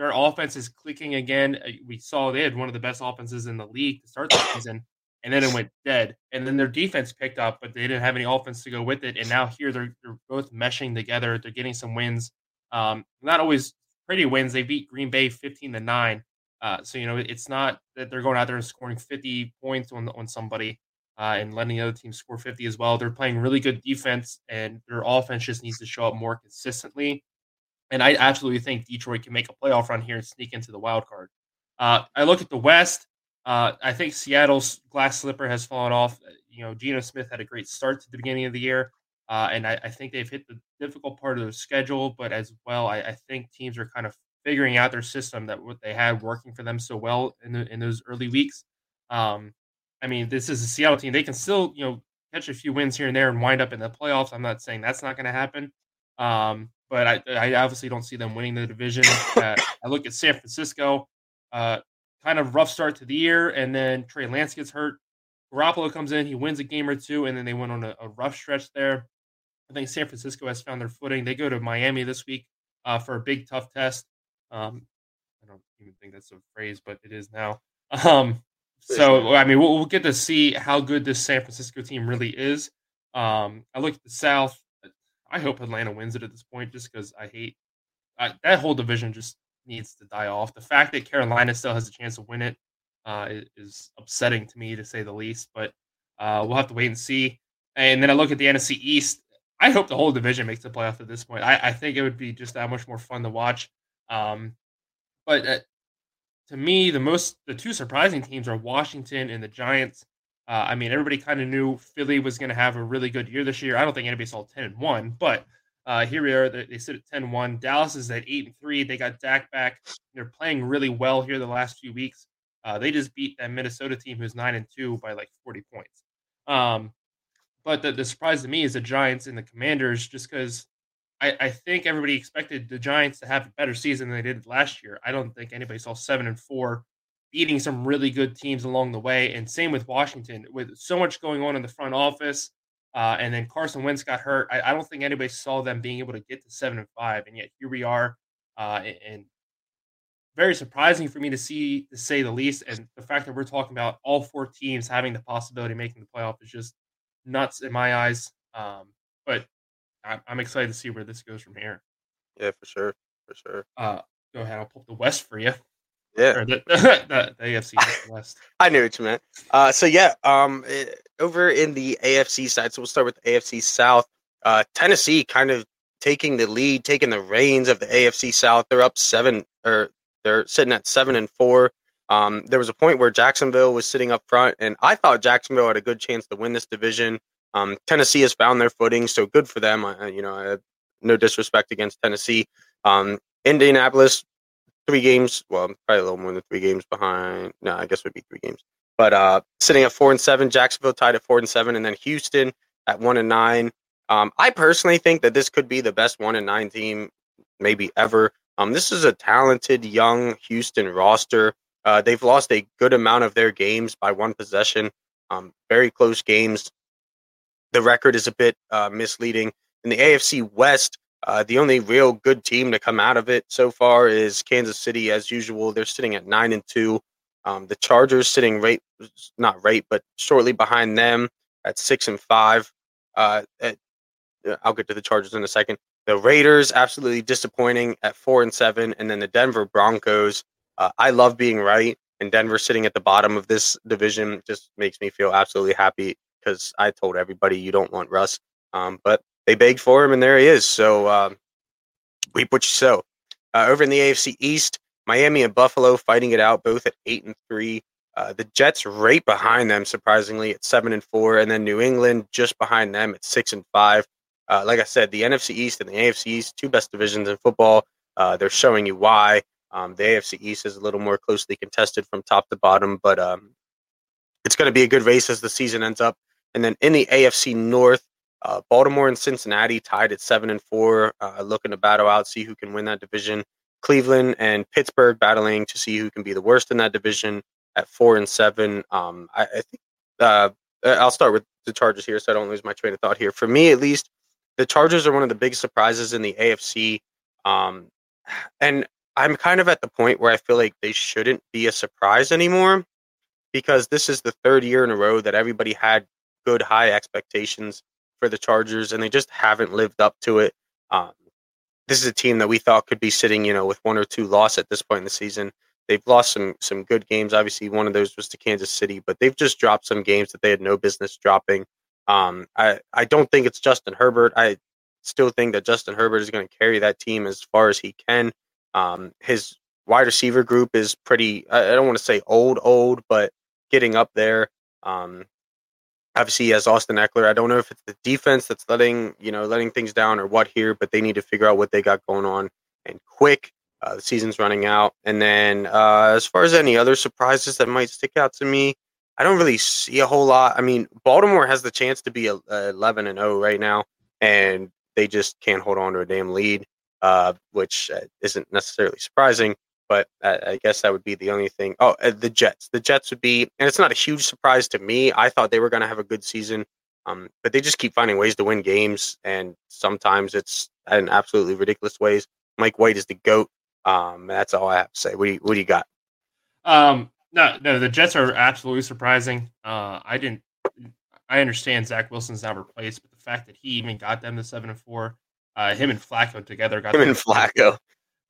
their offense is clicking again. Uh, we saw they had one of the best offenses in the league to start the season and then it went dead. And then their defense picked up, but they didn't have any offense to go with it. And now here they're they're both meshing together. They're getting some wins. Um, not always pretty wins. They beat Green Bay fifteen to nine. Uh, so you know it's not that they're going out there and scoring fifty points on on somebody uh, and letting the other team score fifty as well. They're playing really good defense, and their offense just needs to show up more consistently. And I absolutely think Detroit can make a playoff run here and sneak into the wild card. Uh, I look at the West. Uh, I think Seattle's glass slipper has fallen off. Uh, you know, Geno Smith had a great start to the beginning of the year, uh, and I, I, think they've hit the difficult part of their schedule. But as well, I, I, think teams are kind of figuring out their system that what they had working for them so well in the, in those early weeks. Um, I mean, this is a Seattle team; they can still you know catch a few wins here and there and wind up in the playoffs. I'm not saying that's not going to happen. Um, but I, I, obviously don't see them winning the division. Uh, I look at San Francisco. Uh, kind of rough start to the year, and then Trey Lance gets hurt. Garoppolo comes in, he wins a game or two, and then they went on a, a rough stretch there. I think San Francisco has found their footing. They go to Miami this week uh, for a big, tough test. Um, I don't even think that's a phrase, but it is now. Um, so, I mean, we'll, we'll, get to see how good this San Francisco team really is. Um, I look at the South. I hope Atlanta wins it at this point, just because I hate I, that whole division. Just needs to die off. The fact that Carolina still has a chance to win it uh, is upsetting to me, to say the least. But uh, we'll have to wait and see. And then I look at the NFC East. I hope the whole division makes the playoff at this point. I, I think it would be just that much more fun to watch. Um, but uh, to me, the most the two surprising teams are Washington and the Giants. Uh, I mean, everybody kind of knew Philly was going to have a really good year this year. I don't think anybody saw ten and one, but uh, here we are. They sit at 10 1. Dallas is at 8 and 3. They got Dak back. They're playing really well here the last few weeks. Uh, they just beat that Minnesota team who's 9 and 2 by like 40 points. Um, but the, the surprise to me is the Giants and the Commanders, just because I, I think everybody expected the Giants to have a better season than they did last year. I don't think anybody saw 7 and 4 beating some really good teams along the way. And same with Washington, with so much going on in the front office uh, and then Carson Wentz got hurt. I, I, don't think anybody saw them being able to get to seven and five, and yet here we are. Uh, and, and very surprising for me to see, to say the least. And the fact that we're talking about all four teams having the possibility of making the playoff is just nuts in my eyes. Um, but I, am excited to see where this goes from here. Yeah, for sure, for sure. Uh, go ahead. I'll pull the West for you. Yeah, the, the, the, AFC West. I knew what you meant. Uh, so yeah, um, it, eh, over in the AFC side, so we'll start with AFC South. Uh, Tennessee kind of taking the lead, taking the reins of the AFC South. They're up seven, or they're sitting at seven and four. Um, there was a point where Jacksonville was sitting up front, and I thought Jacksonville had a good chance to win this division. Um, Tennessee has found their footing, so good for them. I, you know, I no disrespect against Tennessee. Um, Indianapolis three games. Well, I'm probably a little more than three games behind. No, I guess it would be three games. But uh, sitting at four and seven, Jacksonville tied at four and seven, and then Houston at one and nine. Um, I personally think that this could be the best one and nine team maybe ever. Um, this is a talented young Houston roster. Uh, they've lost a good amount of their games by one possession. Um, very close games. The record is a bit uh, misleading. In the AFC West, uh, the only real good team to come out of it so far is Kansas City, as usual. They're sitting at nine and two. Um, the Chargers sitting right, not right, but shortly behind them at six and five. Uh, at, I'll get to the Chargers in a second. The Raiders absolutely disappointing at four and seven, and then the Denver Broncos. Uh, I love being right, and Denver sitting at the bottom of this division just makes me feel absolutely happy because I told everybody you don't want Russ, um, but they begged for him, and there he is. So uh, reap what you sow. Uh, over in the AFC East, Miami and Buffalo fighting it out, both at eight and three. Uh, the Jets right behind them, surprisingly, at seven and four, and then New England just behind them at six and five. Uh, like I said, the NFC East and the AFC East, two best divisions in football. Uh, they're showing you why. Um, the AFC East is a little more closely contested from top to bottom, but um, it's going to be a good race as the season ends up. And then in the AFC North, uh, Baltimore and Cincinnati tied at seven and four, uh, looking to battle out, see who can win that division. Cleveland and Pittsburgh battling to see who can be the worst in that division at four and seven. Um, I, I think uh, I'll start with the Chargers here, so I don't lose my train of thought here. For me, at least, the Chargers are one of the big surprises in the AFC. Um, and I'm kind of at the point where I feel like they shouldn't be a surprise anymore because this is the third year in a row that everybody had good high expectations for the Chargers and they just haven't lived up to it. Um, this is a team that we thought could be sitting, you know, with one or two loss at this point in the season. They've lost some some good games. Obviously, one of those was to Kansas City, but they've just dropped some games that they had no business dropping. Um, I I don't think it's Justin Herbert. I still think that Justin Herbert is going to carry that team as far as he can. Um, his wide receiver group is pretty. I, I don't want to say old, old, but getting up there. Um, obviously, he has Austin Ekeler. I don't know if it's the defense that's letting you know letting things down or what here, but they need to figure out what they got going on and quick. Uh, the season's running out, and then uh, as far as any other surprises that might stick out to me, I don't really see a whole lot. I mean, Baltimore has the chance to be a, a 11 and 0 right now, and they just can't hold on to a damn lead, uh, which uh, isn't necessarily surprising. But I, I, guess that would be the only thing. Oh, uh, the Jets. The Jets would be, and it's not a huge surprise to me. I thought they were going to have a good season, um, but they just keep finding ways to win games, and sometimes it's in absolutely ridiculous ways. Mike White is the goat. Um, that's all I have to say. What do you, what do you got? Um, no, no, the Jets are absolutely surprising. Uh, I didn't. I understand Zach Wilson's now replaced, but the fact that he even got them to seven and four, uh, him and Flacco together got him and Flacco.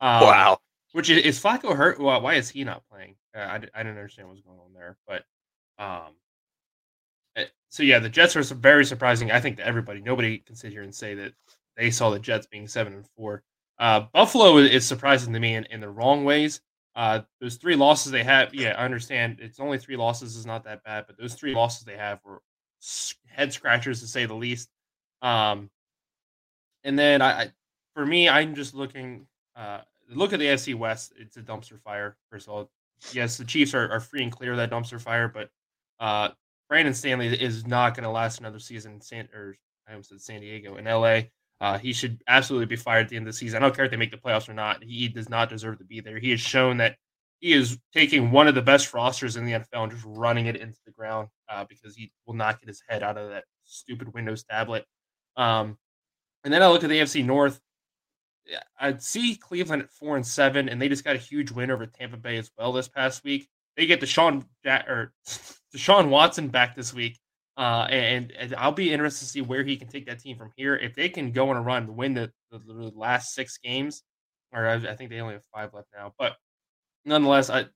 Um, wow. Which is, is Flacco hurt? Well, why is he not playing? Uh, I, I didn't understand what's going on there, but um, eh, so yeah, the Jets are very surprising. I think to everybody, nobody can sit here and say that they saw the Jets being seven and four. Uh, Buffalo is surprising to me in, in the wrong ways. Uh, those three losses they have, yeah, I understand. It's only three losses is not that bad, but those three losses they have were head scratchers to say the least. Um, and then I, I for me, I'm just looking. Uh, look at the FC West. It's a dumpster fire. First of all, yes, the Chiefs are, are free and clear of that dumpster fire, but uh, Brandon Staley is not going to last another season in San or I almost said San Diego in LA. Uh, he should absolutely be fired at the end of the season. I don't care if they make the playoffs or not. He does not deserve to be there. He has shown that he is taking one of the best rosters in the NFL and just running it into the ground uh, because he will not get his head out of that stupid Windows tablet. Um, and then I look at the AFC North. I'd see Cleveland at four and seven, and they just got a huge win over Tampa Bay as well this past week. They get Deshaun or Deshaun Watson back this week. Uh, and, and, I'll be interested to see where he can take that team from here. If they can go on a run, win the, the, the last six games, or I, I, think they only have five left now, but nonetheless, I,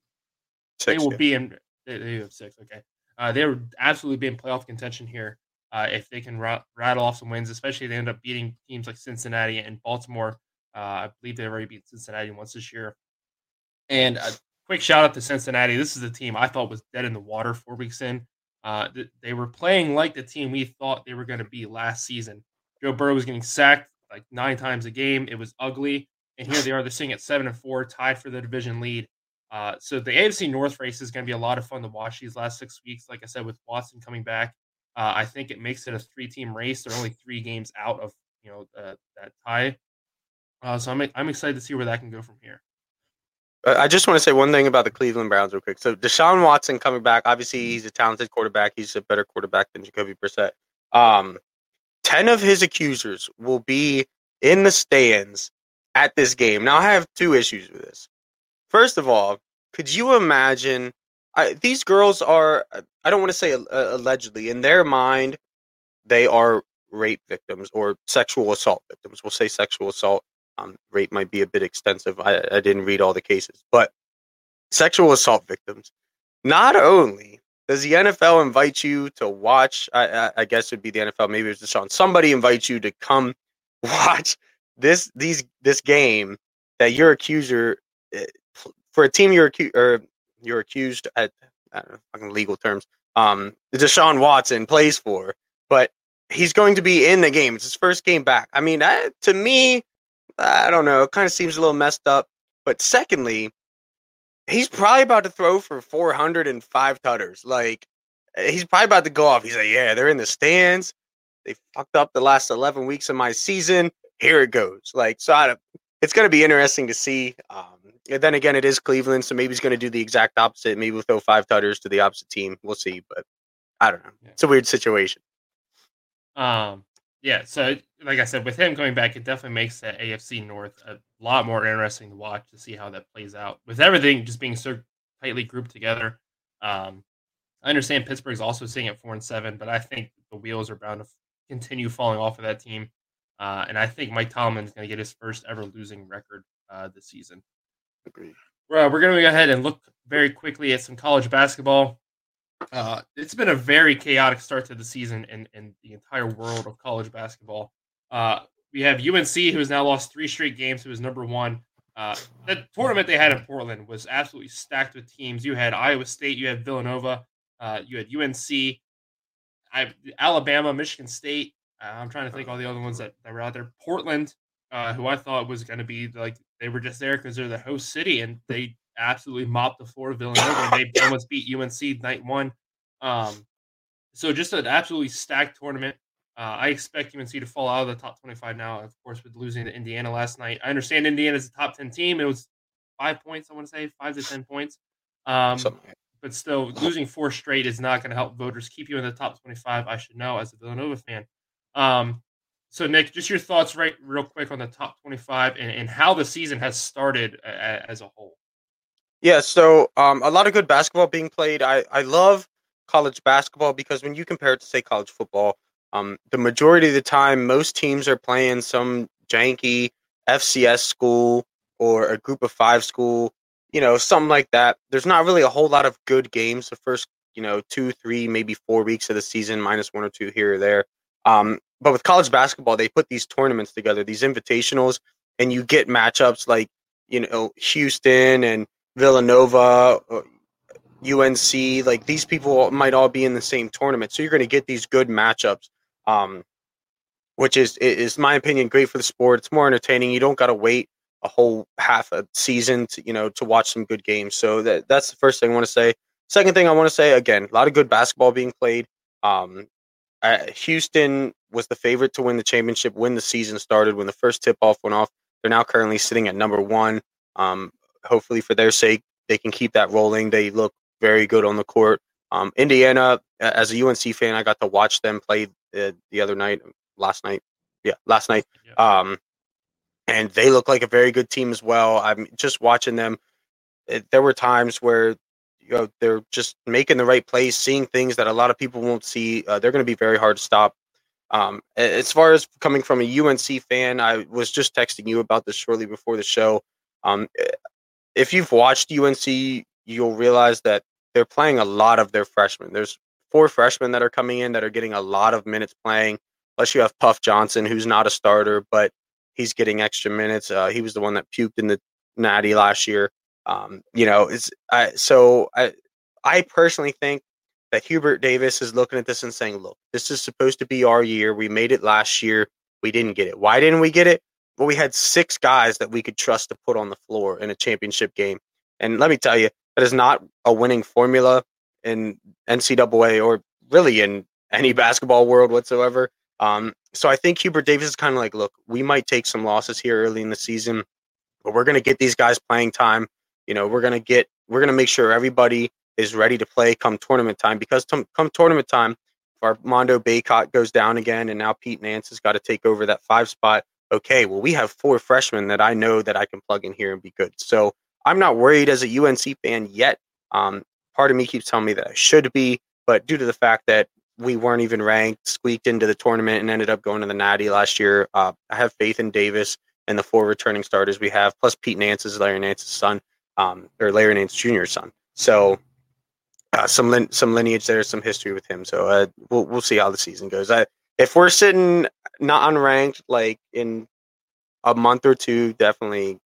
they will yeah. be in. They, they, have six. Okay, uh, they would absolutely be in playoff contention here uh, if they can ra- rattle off some wins, especially if they end up beating teams like Cincinnati and Baltimore. Uh, I believe they've already beat Cincinnati once this year. And a quick shout out to Cincinnati. This is a team I thought was dead in the water four weeks in. Uh, th- they were playing like the team we thought they were going to be last season. Joe Burrow was getting sacked like nine times a game. It was ugly, and here they are. They're sitting at seven and four, tied for the division lead. Uh, so the AFC North race is going to be a lot of fun to watch these last six weeks. Like I said, with Watson coming back, Uh, I think it makes it a three-team race. They're only three games out of you know uh, that tie. Uh, so I'm I'm excited to see where that can go from here. I just want to say one thing about the Cleveland Browns real quick. So Deshaun Watson coming back. Obviously, he's a talented quarterback. He's a better quarterback than Jacoby Brissett. Um, ten of his accusers will be in the stands at this game. Now, I have two issues with this. First of all, could you imagine? I, these girls are, I don't want to say uh, allegedly, in their mind, they are rape victims or sexual assault victims. We'll say sexual assault. Um, rape might be a bit extensive. I, I didn't read all the cases, but sexual assault victims. Not only does the NFL invite you to watch, I, I, I guess it would be the NFL, maybe it's Deshaun. Somebody invites you to come watch this these this game that your accuser eh, for a team you're accused or you're accused at I don't know, fucking legal terms. Um, Deshaun Watson plays for, but he's going to be in the game. It's his first game back. I mean, that, to me, I don't know. It kind of seems a little messed up. But secondly, he's probably about to throw for 405 tutters. Like, he's probably about to go off. He's like, yeah, they're in the stands. They fucked up the last 11 weeks of my season. Here it goes. Like, so I, it's going to be interesting to see. Um, and then again, it is Cleveland, so maybe he's going to do the exact opposite. Maybe we'll throw five tutters to the opposite team. We'll see, but I don't know. Yeah. It's a weird situation. Um, yeah. So, like I said, with him coming back, it definitely makes the AFC North a lot more interesting to watch to see how that plays out. With everything just being so tightly grouped together, um, I understand Pittsburgh's also sitting at four and seven, but I think the wheels are bound to continue falling off of that team. Uh, and I think Mike Tomlin is going to get his first ever losing record uh, this season. Agreed. Well, we're going to go ahead and look very quickly at some college basketball. Uh, it's been a very chaotic start to the season and, in the entire world of college basketball. Uh, we have UNC, who has now lost three straight games, who is number one. Uh, the tournament they had in Portland was absolutely stacked with teams. You had Iowa State, you had Villanova, uh, you had UNC, I, Alabama, Michigan State. Uh, I'm trying to think all the other ones that, that were out there. Portland, uh, who I thought was going to be like they were just there because they're the host city, and they absolutely mopped the floor of Villanova. they almost beat UNC night one. Um, so just an absolutely stacked tournament. Uh, I expect UNC to fall out of the top 25 now, of course, with losing to Indiana last night. I understand Indiana is a top 10 team. It was five points, I want to say, five to 10 points. Um, but still, losing four straight is not going to help voters keep you in the top 25. I should know as a Villanova fan. Um, so, Nick, just your thoughts, right, real quick on the top 25 and, and how the season has started as a whole. Yeah, so um, a lot of good basketball being played. I, I love college basketball because when you compare it to, say, college football, um, the majority of the time, most teams are playing some janky FCS school or a group of five school, you know, something like that. There's not really a whole lot of good games the first, you know, two, three, maybe four weeks of the season, minus one or two here or there. Um, but with college basketball, they put these tournaments together, these invitationals, and you get matchups like, you know, Houston and Villanova, UNC. Uh, like these people might all be in the same tournament, so you're going to get these good matchups. Um, which is is my opinion great for the sport. It's more entertaining. You don't got to wait a whole half a season to you know to watch some good games. So that that's the first thing I want to say. Second thing I want to say again, a lot of good basketball being played. Um, uh, Houston was the favorite to win the championship when the season started. When the first tip off went off, they're now currently sitting at number one. Um, hopefully, for their sake, they can keep that rolling. They look very good on the court. Um, Indiana, as a UNC fan, I got to watch them play uh, the other night, last night. Yeah, last night. Yeah. Um, and they look like a very good team as well. I'm just watching them. It, there were times where you know they're just making the right plays, seeing things that a lot of people won't see. Uh, they're going to be very hard to stop. Um, as far as coming from a UNC fan, I was just texting you about this shortly before the show. Um, if you've watched UNC, you'll realize that they're playing a lot of their freshmen. There's four freshmen that are coming in that are getting a lot of minutes playing. Unless you have Puff Johnson, who's not a starter, but he's getting extra minutes. Uh, he was the one that puked in the Natty last year. Um, you know, it's I, so I I personally think that Hubert Davis is looking at this and saying, "Look, this is supposed to be our year. We made it last year. We didn't get it. Why didn't we get it? Well, we had six guys that we could trust to put on the floor in a championship game. And let me tell you, that is not a winning formula in NCAA or really in any basketball world whatsoever. Um, so I think Hubert Davis is kind of like, look, we might take some losses here early in the season, but we're going to get these guys playing time. You know, we're going to get, we're going to make sure everybody is ready to play come tournament time because t- come tournament time, if Armando Bacot goes down again and now Pete Nance has got to take over that five spot. Okay, well, we have four freshmen that I know that I can plug in here and be good. So I'm not worried as a UNC fan yet. Um, part of me keeps telling me that I should be, but due to the fact that we weren't even ranked, squeaked into the tournament, and ended up going to the Natty last year. Uh, I have faith in Davis and the four returning starters we have, plus Pete Nance's Larry Nance's son, um, or Larry Nance Jr.'s son. So uh, some lin- some lineage there, some history with him. So uh, we'll we'll see how the season goes. I, if we're sitting not unranked like in a month or two, definitely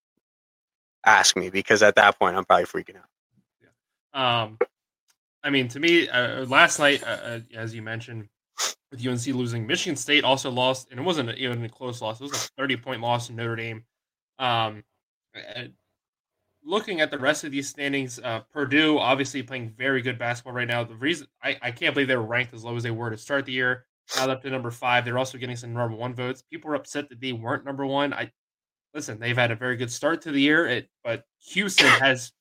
ask me because at that point I'm probably freaking out. Yeah. Um, I mean, to me, uh, last night, uh, uh as you mentioned, with UNC losing, Michigan State also lost, and it wasn't even a close loss. It was a 30 point loss in Notre Dame. Um, looking at the rest of these standings, uh, Purdue obviously playing very good basketball right now. The reason I, I can't believe they were ranked as low as they were to start the year. Now up to number five. They're also getting some number one votes. People are upset that they weren't number one. I listen. They've had a very good start to the year, it, but Houston has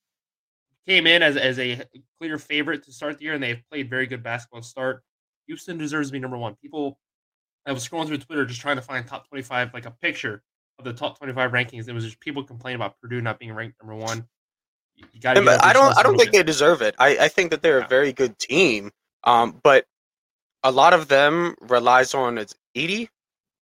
came in as, as a clear favorite to start the year, and they've played very good basketball to start. Houston deserves to be number one. People, I was scrolling through Twitter just trying to find top 25, like a picture of the top 25 rankings. It was just people complaining about Purdue not being ranked number one. You got I don't. I don't think they deserve it. I, I think that they're yeah. a very good team. Um, but a lot of them relies on it's Edey,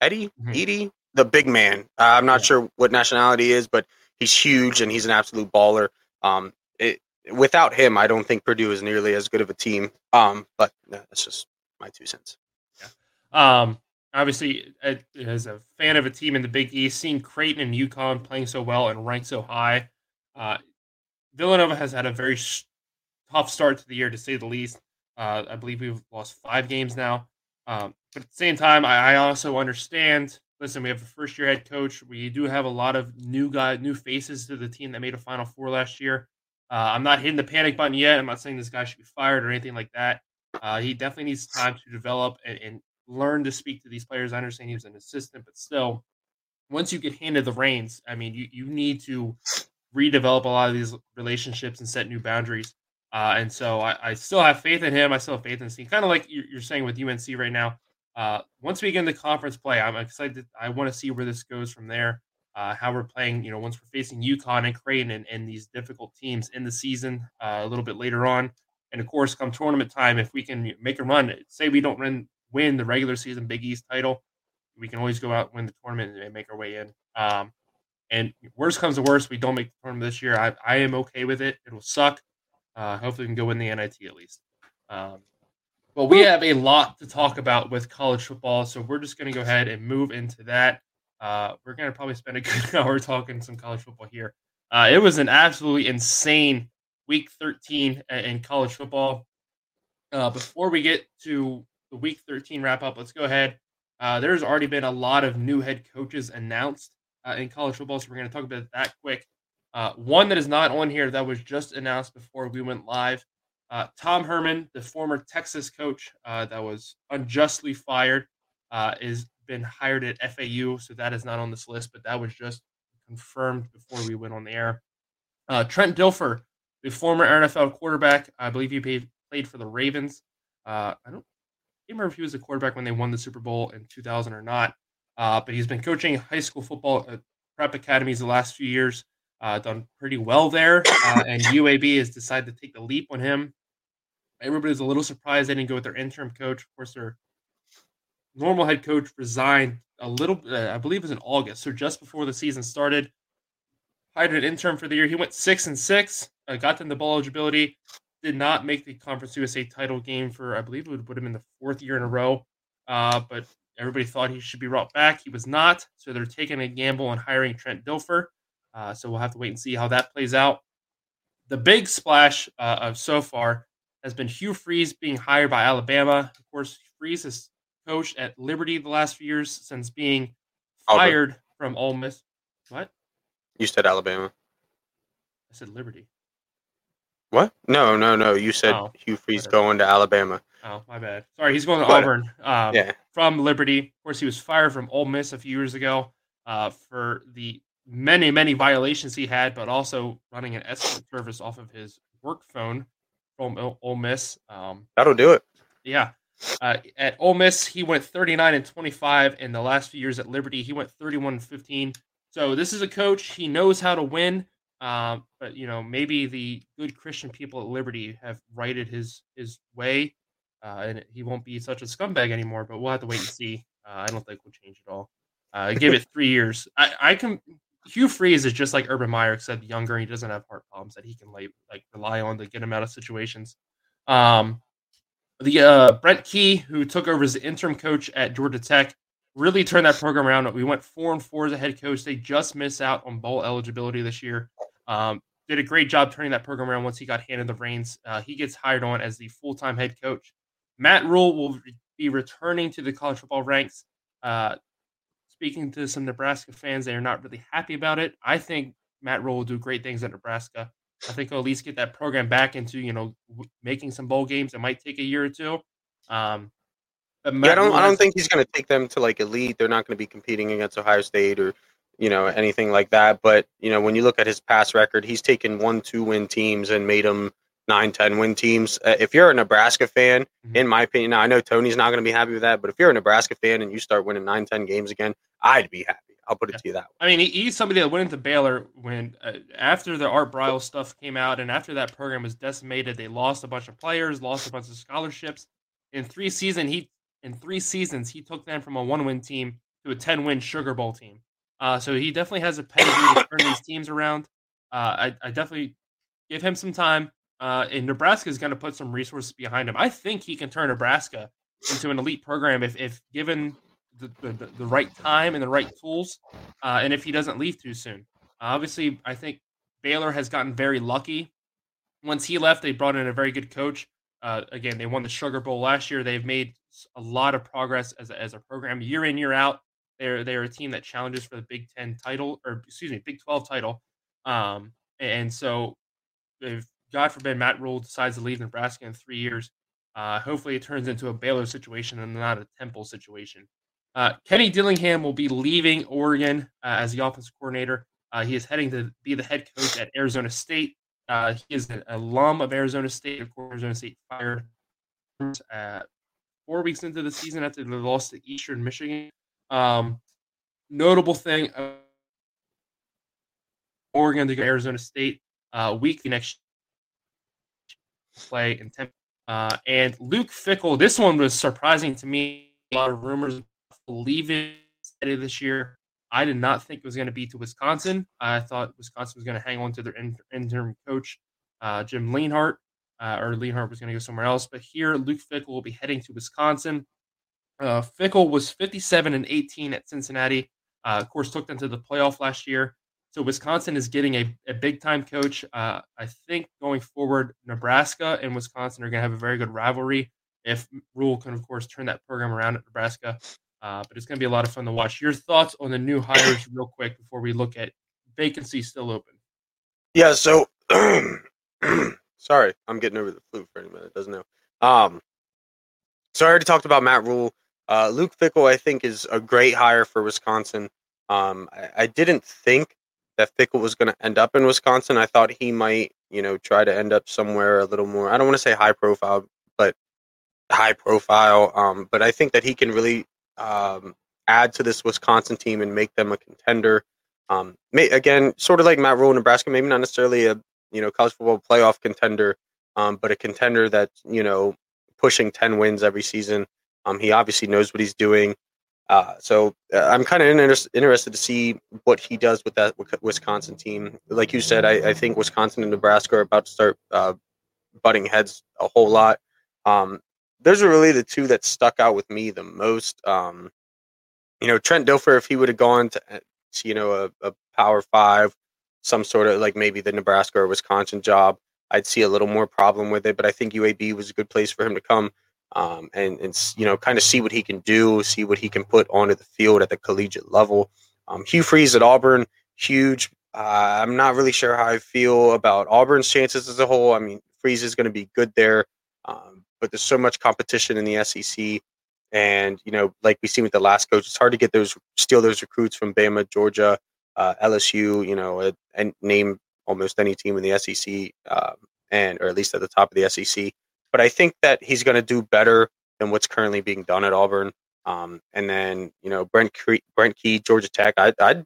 Eddie, mm-hmm. Edey, the big man. Uh, I'm not yeah. sure what nationality he is, but he's huge and he's an absolute baller. Um, it, without him, I don't think Purdue is nearly as good of a team. Um, but no, that's just my two cents. Yeah. Um, obviously, as a fan of a team in the Big East, seeing Creighton and UConn playing so well and ranked so high, uh, Villanova has had a very tough start to the year, to say the least. Uh, I believe we've lost five games now. Um, but at the same time, I, I, also understand. Listen, we have a first-year head coach. We do have a lot of new guy, new faces to the team that made a Final Four last year. Uh, I'm not hitting the panic button yet. I'm not saying this guy should be fired or anything like that. Uh, he definitely needs time to develop and, and, learn to speak to these players. I understand he was an assistant, but still, once you get handed the reins, I mean, you, you need to redevelop a lot of these relationships and set new boundaries. Uh, and so I, I, still have faith in him. I still have faith in the team. Kind of like you're, you're, saying with UNC right now. Uh, once we get into conference play, I'm excited. I want to see where this goes from there uh, how we're playing, you know, once we're facing UConn and Creighton and, and these difficult teams in the season uh, a little bit later on. And of course, come tournament time, if we can make a run, say we don't win, win the regular season Big East title, we can always go out win the tournament and make our way in. Um, and worst comes to worst, we don't make the tournament this year. I, I am okay with it. It'll suck. Uh, hopefully, we can go win the NIT at least. Um, but we have a lot to talk about with college football, so we're just going to go ahead and move into that. Uh, we're going to probably spend a good hour talking some college football here. Uh, it was an absolutely insane week 13 in college football. Uh, before we get to the week 13 wrap up, let's go ahead. Uh, there's already been a lot of new head coaches announced uh, in college football, so we're going to talk about that quick. Uh, one that is not on here that was just announced before we went live. Tom Herman, the former Texas coach that was unjustly fired, is been hired at FAU, so that is not on this list, but that was just confirmed before we went on the air. Uh, Trent Dilfer, the former NFL quarterback, I believe he paid, played for the Ravens. Uh, I don't remember if he was a quarterback when they won the Super Bowl in 2000 or not, uh, but he's been coaching high school football at prep academies the last few years. Uh, done pretty well there, uh, and UAB has decided to take the leap on him. Everybody's a little surprised they didn't go with their interim coach. Of course, their normal head coach resigned a little, uh, I believe it was in August, so just before the season started. Hired an intern for the year. He went six and six, uh, got them the bowl eligibility, did not make the Conference USA title game for, I believe it would put him in the fourth year in a row. Uh, but everybody thought he should be brought back. He was not, so they're taking a gamble on hiring Trent Dilfer. Uh, so we'll have to wait and see how that plays out. The big splash uh, of so far has been Hugh Freeze being hired by Alabama. Of course, Freeze has coached at Liberty the last few years since being fired from Ole Miss. What? You said Alabama. I said Liberty. What? No, no, no. You said Oh, Hugh Freeze going to Alabama. Oh, my bad. Sorry, he's going to What? Auburn. Um, Yeah. From Liberty. Of course, he was fired from Ole Miss a few years ago uh, for the many, many violations he had, but also running an escort service off of his work phone from Ole- Miss. Um, That'll do it. yeah. Uh, at Ole Miss, he went 39 and 25. In the last few years at Liberty, he went 31 and 15. So this is a coach. He knows how to win. Um, but you know, maybe the good Christian people at Liberty have righted his his way, uh, and he won't be such a scumbag anymore. But we'll have to wait and see. Uh, I don't think we'll change at all. Uh, give it three years. I, I can. Hugh Freeze is just like Urban Meyer, except younger. He doesn't have heart problems that he can like like rely on to get him out of situations. Um, the uh, Brent Key, who took over as the interim coach at Georgia Tech, really turned that program around. We went four and four as a head coach. They just missed out on bowl eligibility this year. Um, did a great job turning that program around once he got handed the reins. Uh, he gets hired on as the full time head coach. Matt Rhule will be returning to the college football ranks. Uh, speaking to some Nebraska fans, they are not really happy about it. I think Matt Rhule will do great things at Nebraska. I think he'll at least get that program back into you know w- making some bowl games. It might take a year or two. Um, but Yeah, I don't. I don't think he's going to take them to like elite. They're not going to be competing against Ohio State or you know anything like that. But you know, when you look at his past record, he's taken one, two win teams and made them nine, ten win teams. Uh, if you're a Nebraska fan, Mhm. in my opinion, now I know Tony's not going to be happy with that, but if you're a Nebraska fan and you start winning nine, ten games again, I'd be happy. I'll put it Yeah. to you that way. I mean, he's somebody that went into Baylor when uh, after the Art Briles stuff came out, and after that program was decimated, they lost a bunch of players, lost a bunch of scholarships. In three season, he in three seasons he took them from a one win team to a ten win Sugar Bowl team. Uh, so he definitely has a pedigree to turn these teams around. Uh, I, I definitely give him some time. Uh, and Nebraska is going to put some resources behind him. I think he can turn Nebraska into an elite program if, if given the, the, the right time and the right tools, uh, and if he doesn't leave too soon. Uh, obviously, I think Baylor has gotten very lucky. Once he left, they brought in a very good coach. Uh, again, they won the Sugar Bowl last year. They've made a lot of progress as a, as a program year in year out. They're they're a team that challenges for the Big Ten title or excuse me Big Twelve title. Um, and so if God forbid Matt Rhule decides to leave Nebraska in three years, uh, hopefully it turns into a Baylor situation and not a Temple situation. Uh, Kenny Dillingham will be leaving Oregon uh, as the offensive coordinator. Uh, he is heading to be the head coach at Arizona State. Uh, he is an alum of Arizona State. Of course, Arizona State fired uh, four weeks into the season after they lost to Eastern Michigan. Um, notable thing: uh, Oregon to go to Arizona State week next play in Temple. Uh, and Luke Fickell, this one was surprising to me. A lot of rumors leaving this year. I did not think it was going to be to Wisconsin. I thought Wisconsin was going to hang on to their in- interim coach, uh, Jim Leonhard, uh, or Leonhard was going to go somewhere else. But here, Luke Fickell will be heading to Wisconsin. Uh, Fickell was 57 and 18 at Cincinnati. Uh, of course, took them to the playoff last year. So Wisconsin is getting a, a big time coach. Uh, I think going forward, Nebraska and Wisconsin are going to have a very good rivalry. If Rhule can, of course, turn that program around at Nebraska, uh, but it's going to be a lot of fun to watch. Your thoughts on the new hires, real quick, before we look at vacancy still open. Yeah, so sorry, I'm getting over the flu for any minute. Doesn't know. Um, so I already talked about Matt Rhule. Uh, Luke Fickell, I think, is a great hire for Wisconsin. Um, I, I didn't think that Fickell was going to end up in Wisconsin. I thought he might, you know, try to end up somewhere a little more. I don't want to say high profile, but high profile. Um, but I think that he can really um, add to this Wisconsin team and make them a contender. Um, may, again, sort of like Matt Rhule, Nebraska, maybe not necessarily a you know college football playoff contender, um, but a contender that's you know pushing ten wins every season. Um, he obviously knows what he's doing. Uh, so uh, I'm kind of inter- interested to see what he does with that Wi- Wisconsin team. Like you said, I, I think Wisconsin and Nebraska are about to start uh, butting heads a whole lot. Um, those are really the two that stuck out with me the most. Um, you know, Trent Dilfer, if he would have gone to, uh, to, you know, a, a Power Five, some sort of like maybe the Nebraska or Wisconsin job, I'd see a little more problem with it. But I think UAB was a good place for him to come um, and and you know kind of see what he can do, see what he can put onto the field at the collegiate level. Um, Hugh Freeze at Auburn, huge Uh, I'm not really sure how I feel about Auburn's chances as a whole. I mean, Freeze is going to be good there, um, but there's so much competition in the SEC, and you know, like we seen with the last coach, it's hard to get those steal those recruits from Bama, Georgia, uh, LSU. You know, and name almost any team in the SEC, um, and or at least at the top of the SEC. But I think that he's going to do better than what's currently being done at Auburn. Um, and then you know Brent Key, Brent Key, Georgia Tech. I, I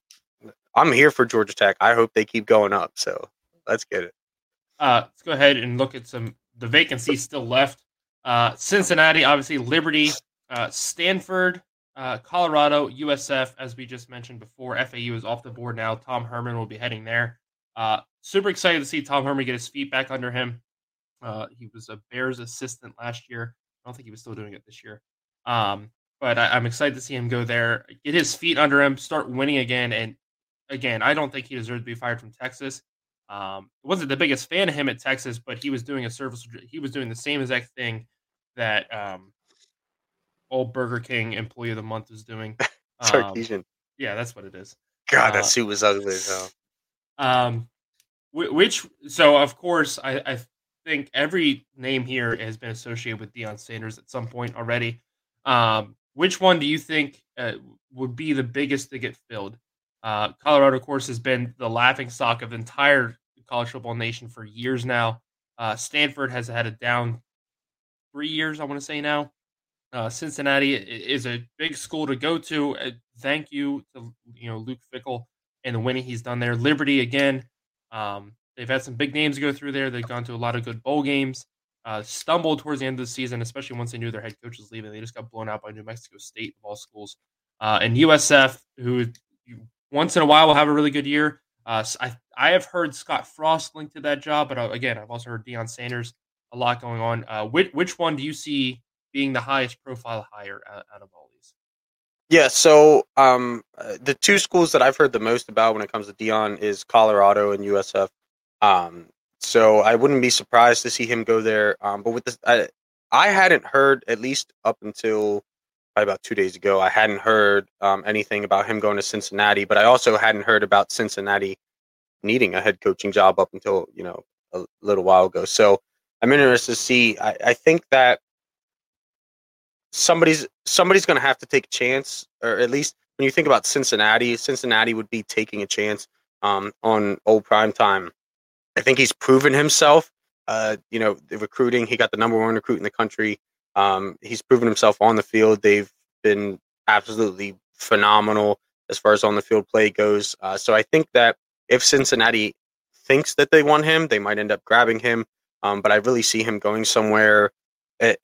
I'm here for Georgia Tech. I hope they keep going up. So let's get it. Uh, let's go ahead and look at some the vacancies still left. Uh, Cincinnati, obviously Liberty, uh, Stanford, uh, Colorado, USF, as we just mentioned before. FAU is off the board now. Tom Herman will be heading there. Uh, super excited to see Tom Herman get his feet back under him. Uh, he was a Bears assistant last year. I don't think he was still doing it this year. Um, but I, am excited to see him go there, get his feet under him, start winning again. And again, I don't think he deserves to be fired from Texas. Um, wasn't the biggest fan of him at Texas, but he was doing a service. He was doing the same exact thing that um, old Burger King employee of the month is doing. Um, yeah, that's what it is. God, uh, that suit was ugly hell. Um, which so of course I, I think every name here has been associated with Deion Sanders at some point already. Um, which one do you think uh, would be the biggest to get filled? Uh, Colorado, of course, has been the laughing stock of the entire college football nation for years now. Uh, Stanford has had a down three years, I want to say now. Uh, Cincinnati is a big school to go to. Uh, thank you to you know Luke Fickell and the winning he's done there. Liberty again. Um, they've had some big names go through there. They've gone to a lot of good bowl games. Uh, stumbled towards the end of the season, especially once they knew their head coach was leaving. They just got blown out by New Mexico State of all schools. Uh, and USF, who once in a while will have a really good year. Uh, I I have heard Scott Frost linked to that job, but uh, again, I've also heard Deion Sanders. A lot going on. Uh, which which one do you see being the highest profile hire out, out of all these? Yeah, so um, uh, the two schools that I've heard the most about when it comes to Deion is Colorado and USF. Um, so I wouldn't be surprised to see him go there. Um, but with this, I, I hadn't heard at least up until about two days ago. I hadn't heard um, anything about him going to Cincinnati, but I also hadn't heard about Cincinnati needing a head coaching job up until you know a little while ago. So I'm interested to see. I, I think that somebody's somebody's going to have to take a chance, or at least when you think about Cincinnati, Cincinnati would be taking a chance um, on old prime time. I think he's proven himself. Uh, you know, the recruiting, he got the number one recruit in the country. Um, he's proven himself on the field. They've been absolutely phenomenal as far as on the field play goes. Uh, so I think that if Cincinnati thinks that they want him, they might end up grabbing him. Um, but I really see him going somewhere. Eh,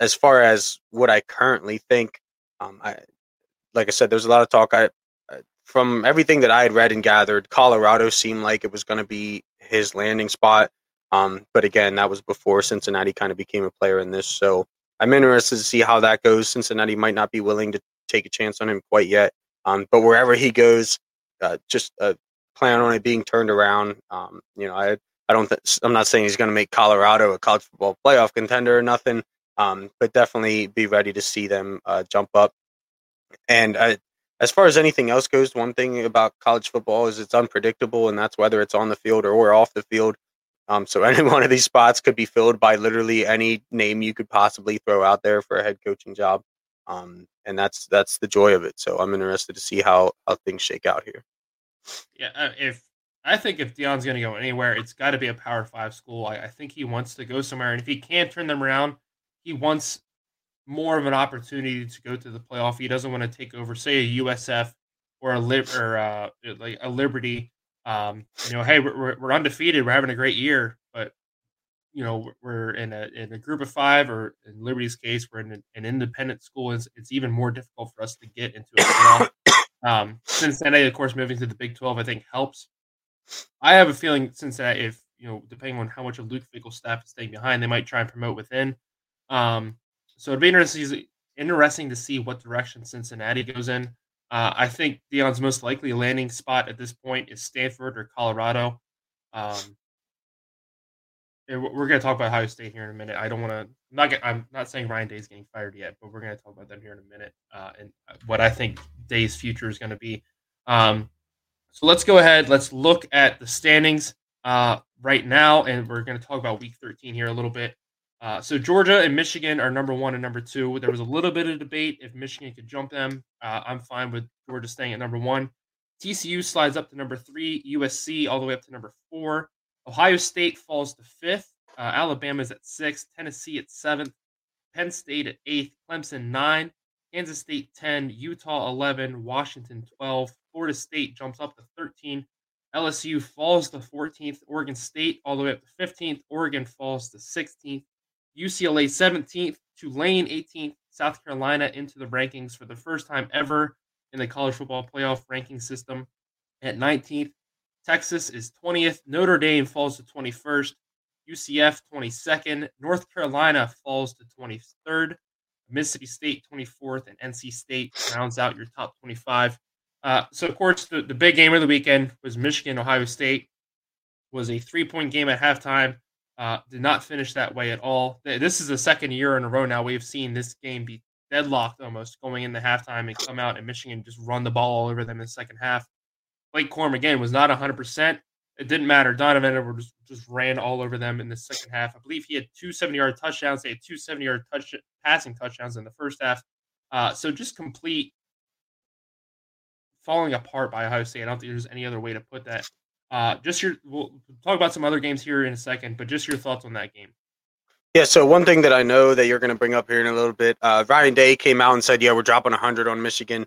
as far as what I currently think, um, I, like I said, there's a lot of talk. I, from everything that I had read and gathered, Colorado seemed like it was going to be his landing spot. Um, but again, that was before Cincinnati kind of became a player in this. So I'm interested to see how that goes. Cincinnati might not be willing to take a chance on him quite yet. Um, but wherever he goes, uh, just uh, plan on it being turned around. Um, you know, I I don't th- I'm not saying he's going to make Colorado a college football playoff contender or nothing, um, but definitely be ready to see them uh, jump up. And uh, as far as anything else goes, one thing about college football is it's unpredictable, and that's whether it's on the field or, or off the field. Um, so any one of these spots could be filled by literally any name you could possibly throw out there for a head coaching job, um, and that's that's the joy of it. So I'm interested to see how how things shake out here. Yeah, uh, if I think if Deion's going to go anywhere, it's got to be a Power Five school. I, I, think he wants to go somewhere, and if he can't turn them around, he wants more of an opportunity to go to the playoff. He doesn't want to take over, say, a USF or a lib or uh, like a Liberty um, you know, hey, we're, we're undefeated, we're having a great year, but you know, we're in a in a group of five, or in Liberty's case, we're in an, an independent school. It's, it's even more difficult for us to get into a playoff. um, Cincinnati, of course, moving to the Big Twelve, I think helps. I have a feeling since that if you know, depending on how much of Luke Fickell's staff is staying behind, they might try and promote within. Um, so it'd be interesting interesting to see what direction Cincinnati goes in. Uh, I think Deion's most likely landing spot at this point is Stanford or Colorado. Um, we're going to talk about Ohio State here in a minute. I don't want to. Not get, I'm not saying Ryan Day's getting fired yet, but we're going to talk about them here in a minute uh, and what I think Day's future is going to be. Um, So let's go ahead. Let's look at the standings uh, right now, and we're going to talk about Week 13 here a little bit. Uh, so Georgia and Michigan are number one and number two. There was a little bit of debate if Michigan could jump them. Uh, I'm fine with Georgia staying at number one. TCU slides up to number three. USC all the way up to number four. Ohio State falls to fifth. Uh, Alabama is at sixth. Tennessee at seventh. Penn State at eighth. Clemson nine. Kansas State 10, Utah 11, Washington 12, Florida State jumps up to 13, LSU falls to 14th, Oregon State all the way up to 15th, Oregon falls to 16th, UCLA 17th, Tulane 18th, South Carolina into the rankings for the first time ever in the college football playoff ranking system at 19th. Texas is 20th, Notre Dame falls to 21st, UCF 22nd, North Carolina falls to 23rd. Mississippi State 24th, and NC State rounds out your top 25. Uh, so, of course, the, the big game of the weekend was Michigan Ohio State. Was a three point game at halftime. Uh, did not finish that way at all. This is the second year in a row now we've seen this game be deadlocked almost going into halftime and come out and Michigan just run the ball all over them in the second half. Blake Corum again was not 100%, it didn't matter. Donovan Edwards just ran all over them in the second half. I believe he had two 70 yard touchdowns. They had two 70 yard touch passing touchdowns in the first half. Uh, so just complete falling apart by Ohio State. I don't think there's any other way to put that. Uh, just your, we'll talk about some other games here in a second, but just your thoughts on that game. Yeah, so one thing that I know that you're going to bring up here in a little bit, uh, Ryan Day came out and said, "Yeah, we're dropping 100 on Michigan."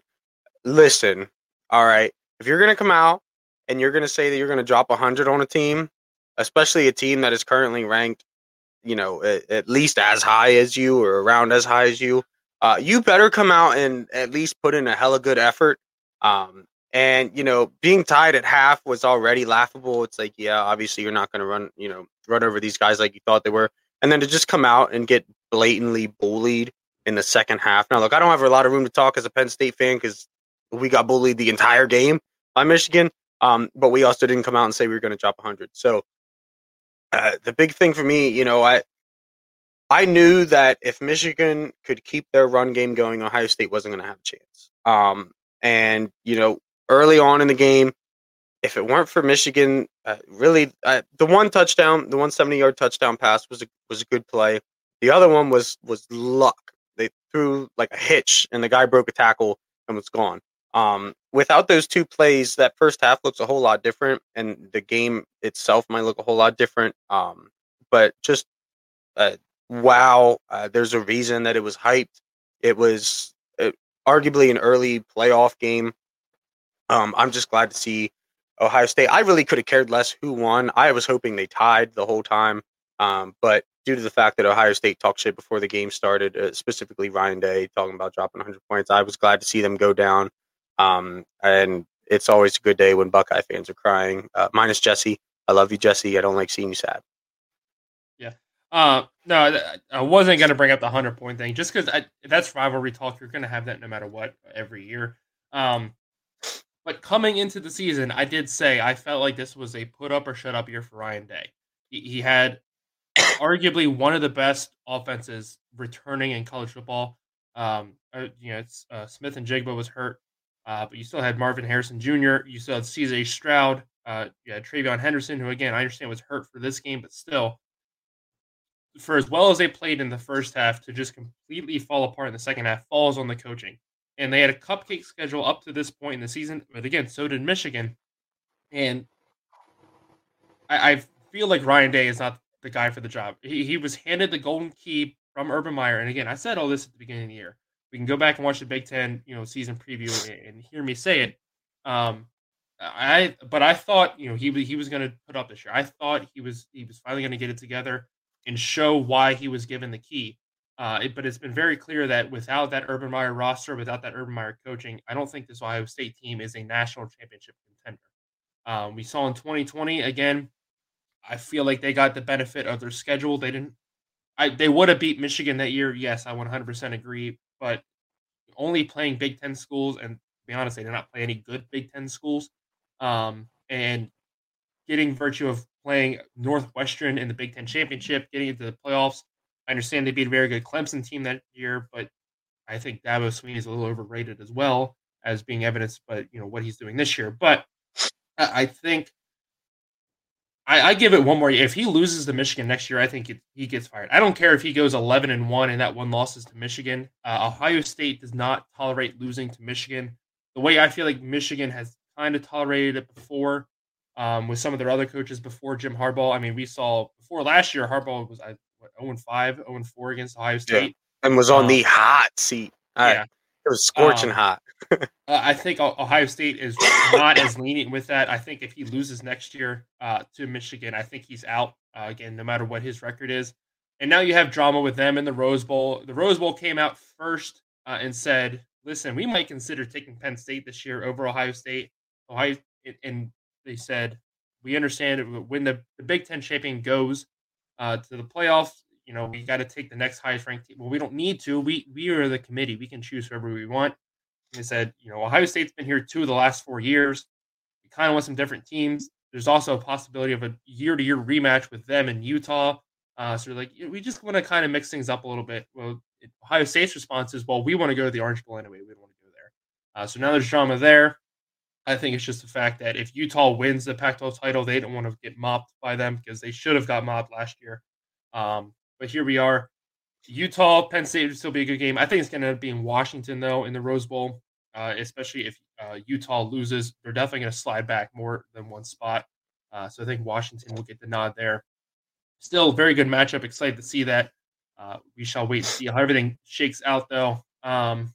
Listen, all right, if you're going to come out and you're going to say that you're going to drop 100 on a team, especially a team that is currently ranked, you know, at, at least as high as you or around as high as you, uh, you better come out and at least put in a hella good effort. Um, and you know, being tied at half was already laughable. It's like, yeah, obviously you're not going to run, you know, run over these guys like you thought they were, and then to just come out and get blatantly bullied in the second half. Now, look, I don't have a lot of room to talk as a Penn State fan because we got bullied the entire game by Michigan. Um, but we also didn't come out and say we were going to drop 100. So uh, the big thing for me, you know, I I knew that if Michigan could keep their run game going, Ohio State wasn't going to have a chance. Um, and you know, early on in the game, if it weren't for Michigan, uh, really, uh, the one touchdown, the 170 yard touchdown pass was a was a good play. The other one was was luck. They threw like a hitch, and the guy broke a tackle and was gone. Um, without those two plays, that first half looks a whole lot different, and the game itself might look a whole lot different. Um, but just uh, wow, uh, there's a reason that it was hyped. It was arguably an early playoff game. Um, I'm just glad to see Ohio State. I really could have cared less who won. I was hoping they tied the whole time, um, but due to the fact that Ohio State talked shit before the game started, uh, specifically Ryan Day talking about dropping 100 points, I was glad to see them go down. Um, and it's always a good day when Buckeye fans are crying. Uh, minus Jesse. I love you, Jesse. I don't like seeing you sad. Uh, no, I wasn't going to bring up the 100 point thing just because that's rivalry talk. You're going to have that no matter what every year. Um, but coming into the season, I did say I felt like this was a put up or shut up year for Ryan Day. He, he had arguably one of the best offenses returning in college football. Um, uh, you know, uh, Smith-Njigba was hurt. Uh, but you still had Marvin Harrison Jr. You still had CJ Stroud. Uh, you had TreVeyon Henderson, who again I understand was hurt for this game, but still, for as well as they played in the first half, to just completely fall apart in the second half falls on the coaching. And they had a cupcake schedule up to this point in the season, but again, so did Michigan. And I, I feel like Ryan Day is not the guy for the job. He, he was handed the golden key from Urban Meyer. And again, I said all this at the beginning of the year we can go back and watch the Big Ten, you know, season preview and, hear me say it. Um, I but I thought you know he he was going to put up this year. I thought he was he was finally going to get it together and show why he was given the key. Uh, it, but it's been very clear that without that Urban Meyer roster, without that Urban Meyer coaching, I don't think this Ohio State team is a national championship contender. Um, we saw in 2020 again. I feel like they got the benefit of their schedule. They didn't. I they would have beat Michigan that year. Yes, I 100% agree but only playing Big Ten schools, and to be honest, they did not play any good Big Ten schools. Um, and getting virtue of playing Northwestern in the Big Ten championship, getting into the playoffs. I understand they beat a very good Clemson team that year, but I think Dabo Swinney is a little overrated as well as being evidenced by you know what he's doing this year. But I, think I, I, give it one more. Year. If he loses to Michigan next year, I think it, he gets fired. I don't care if he goes 11 and one and that one losses to Michigan. Uh, Ohio State does not tolerate losing to Michigan. The way I feel like Michigan has kind of tolerated it before um, with some of their other coaches before Jim Harbaugh. I mean, we saw before last year Harbaugh was I, what, 0 5, 0 4 against Ohio State, yeah. and was on um, the hot seat. yeah, it was scorching um, hot. I think Ohio State is not as lenient with that. I think if he loses next year uh, to Michigan, I think he's out uh, again, no matter what his record is. And now you have drama with them in the Rose Bowl. The Rose Bowl came out first uh, and said, "Listen, we might consider taking Penn State this year over Ohio State." Ohio, and they said, "We understand when the, the Big Ten champion goes uh, to the playoffs, you know, we got to take the next highest ranked team. Well, we don't need to. We we are the committee. We can choose whoever we want. They said, you know, Ohio State's been here two of the last four years. We kind of want some different teams. There's also a possibility of a year to year rematch with them in Utah. Uh, so like, we just want to kind of mix things up a little bit. Well, Ohio State's response is, well, we want to go to the Orange Bowl anyway. We don't want to go there. Uh, so now there's drama there. I think it's just the fact that if Utah wins the Pac-12 title, they don't want to get mopped by them because they should have got mopped last year. Um, but here we are. Utah, Penn State would still be a good game. I think it's going to end up being Washington though in the Rose Bowl, uh, especially if uh, Utah loses. They're definitely going to slide back more than one spot. Uh, so I think Washington will get the nod there. Still, very good matchup. Excited to see that. Uh, we shall wait and see how everything shakes out though. Um,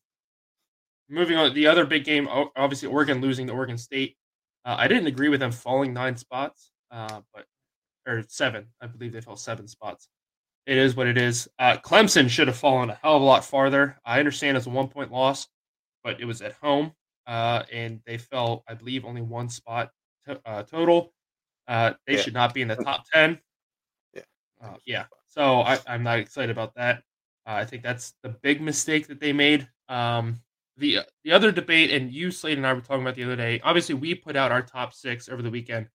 moving on, the other big game, obviously Oregon losing to Oregon State. Uh, I didn't agree with them falling nine spots, uh, but or seven. I believe they fell seven spots it is what it is. Uh, Clemson should have fallen a hell of a lot farther. I understand it's a one point loss, but it was at home, uh, and they fell, I believe, only one spot to, uh, total. Uh, they yeah. should not be in the top ten. Yeah, uh, yeah. So I, am not excited about that. Uh, I think that's the big mistake that they made. Um, the the other debate, and you, Slade, and I were talking about the other day. Obviously, we put out our top six over the weekend.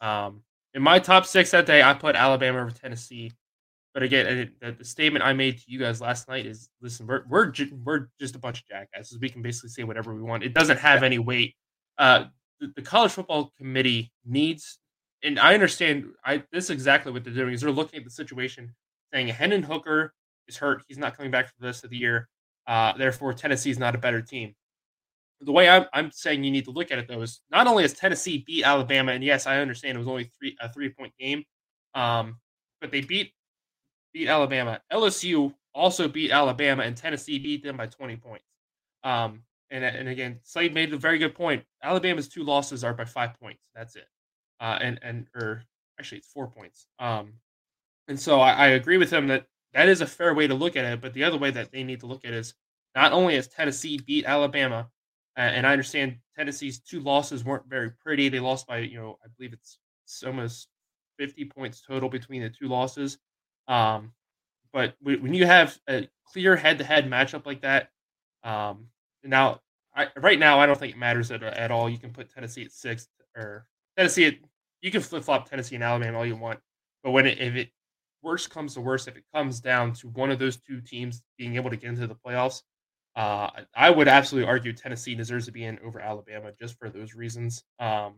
Um, in my top six that day, I put Alabama over Tennessee. But again, the, the, statement I made to you guys last night is: listen, we're we're we're just a bunch of jackasses. We can basically say whatever we want. It doesn't have any weight. Uh, the, the, college football committee needs, and I understand. I this is exactly what they're doing is they're looking at the situation, saying Hendon Hooker is hurt. He's not coming back for the rest of the year. Uh, therefore, Tennessee is not a better team. The way I'm, I'm saying you need to look at it though is not only has Tennessee beat Alabama, and yes, I understand it was only three a three point game, um, but they beat beat Alabama. LSU also beat Alabama, and Tennessee beat them by 20 points. Um, and, and again, Slade made a very good point. Alabama's two losses are by five points. That's it. Uh, and and or actually, it's four points. Um, and so I, I agree with him that that is a fair way to look at it. But the other way that they need to look at it is not only has Tennessee beat Alabama, uh, and I understand Tennessee's two losses weren't very pretty. They lost by you know I believe it's, it's almost 50 points total between the two losses. Um, but when you have a clear head-to-head matchup like that, um, now I, right now I don't think it matters at, at all. You can put Tennessee at six or Tennessee at, you can flip flop Tennessee and Alabama all you want, but when it, if it worst comes to worst, if it comes down to one of those two teams being able to get into the playoffs, uh, I would absolutely argue Tennessee deserves to be in over Alabama just for those reasons. Um,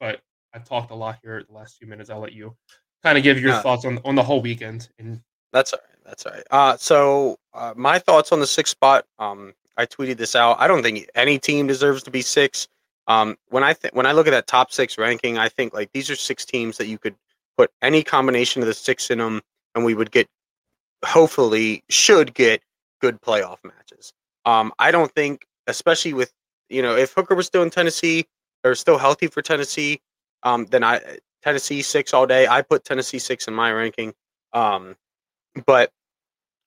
but I've talked a lot here the last few minutes. I'll let you kind of give your uh, thoughts on on the whole weekend. And that's all right. That's all right. Uh, so uh, my thoughts on the sixth spot. Um, I tweeted this out. I don't think any team deserves to be six. Um, when I th- when I look at that top six ranking, I think like these are six teams that you could put any combination of the six in them, and we would get, hopefully, should get good playoff matches. Um, I don't think, especially with you know, if Hooker was still in Tennessee or still healthy for Tennessee, um, then I Tennessee six all day. I put Tennessee six in my ranking. Um, but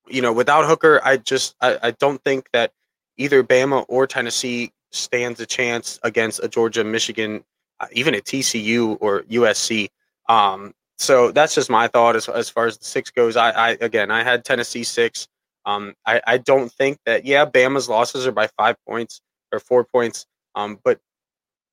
you know, without Hooker, I just I, I don't think that either Bama or Tennessee stands a chance against a Georgia, Michigan, uh, even a TCU or USC. Um, so that's just my thought as as far as the six goes. I, I again, I had Tennessee six. Um, I, I don't think that yeah, Bama's losses are by five points or four points. Um, but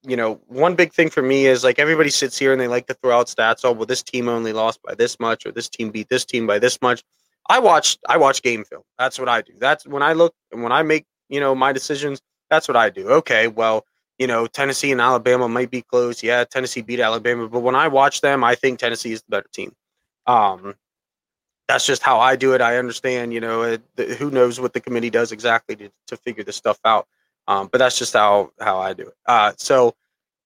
you know, one big thing for me is like everybody sits here and they like to throw out stats. Oh, well, this team only lost by this much, or this team beat this team by this much. I watch, I watch game film. That's what I do. That's when I look and when I make, you know, my decisions. That's what I do. Okay, well, you know, Tennessee and Alabama might be close. Yeah, Tennessee beat Alabama, but when I watch them, I think Tennessee is the better team. Um, that's just how I do it. I understand, you know, it, the, who knows what the committee does exactly to, to figure this stuff out. Um, but that's just how how I do it. Uh, so,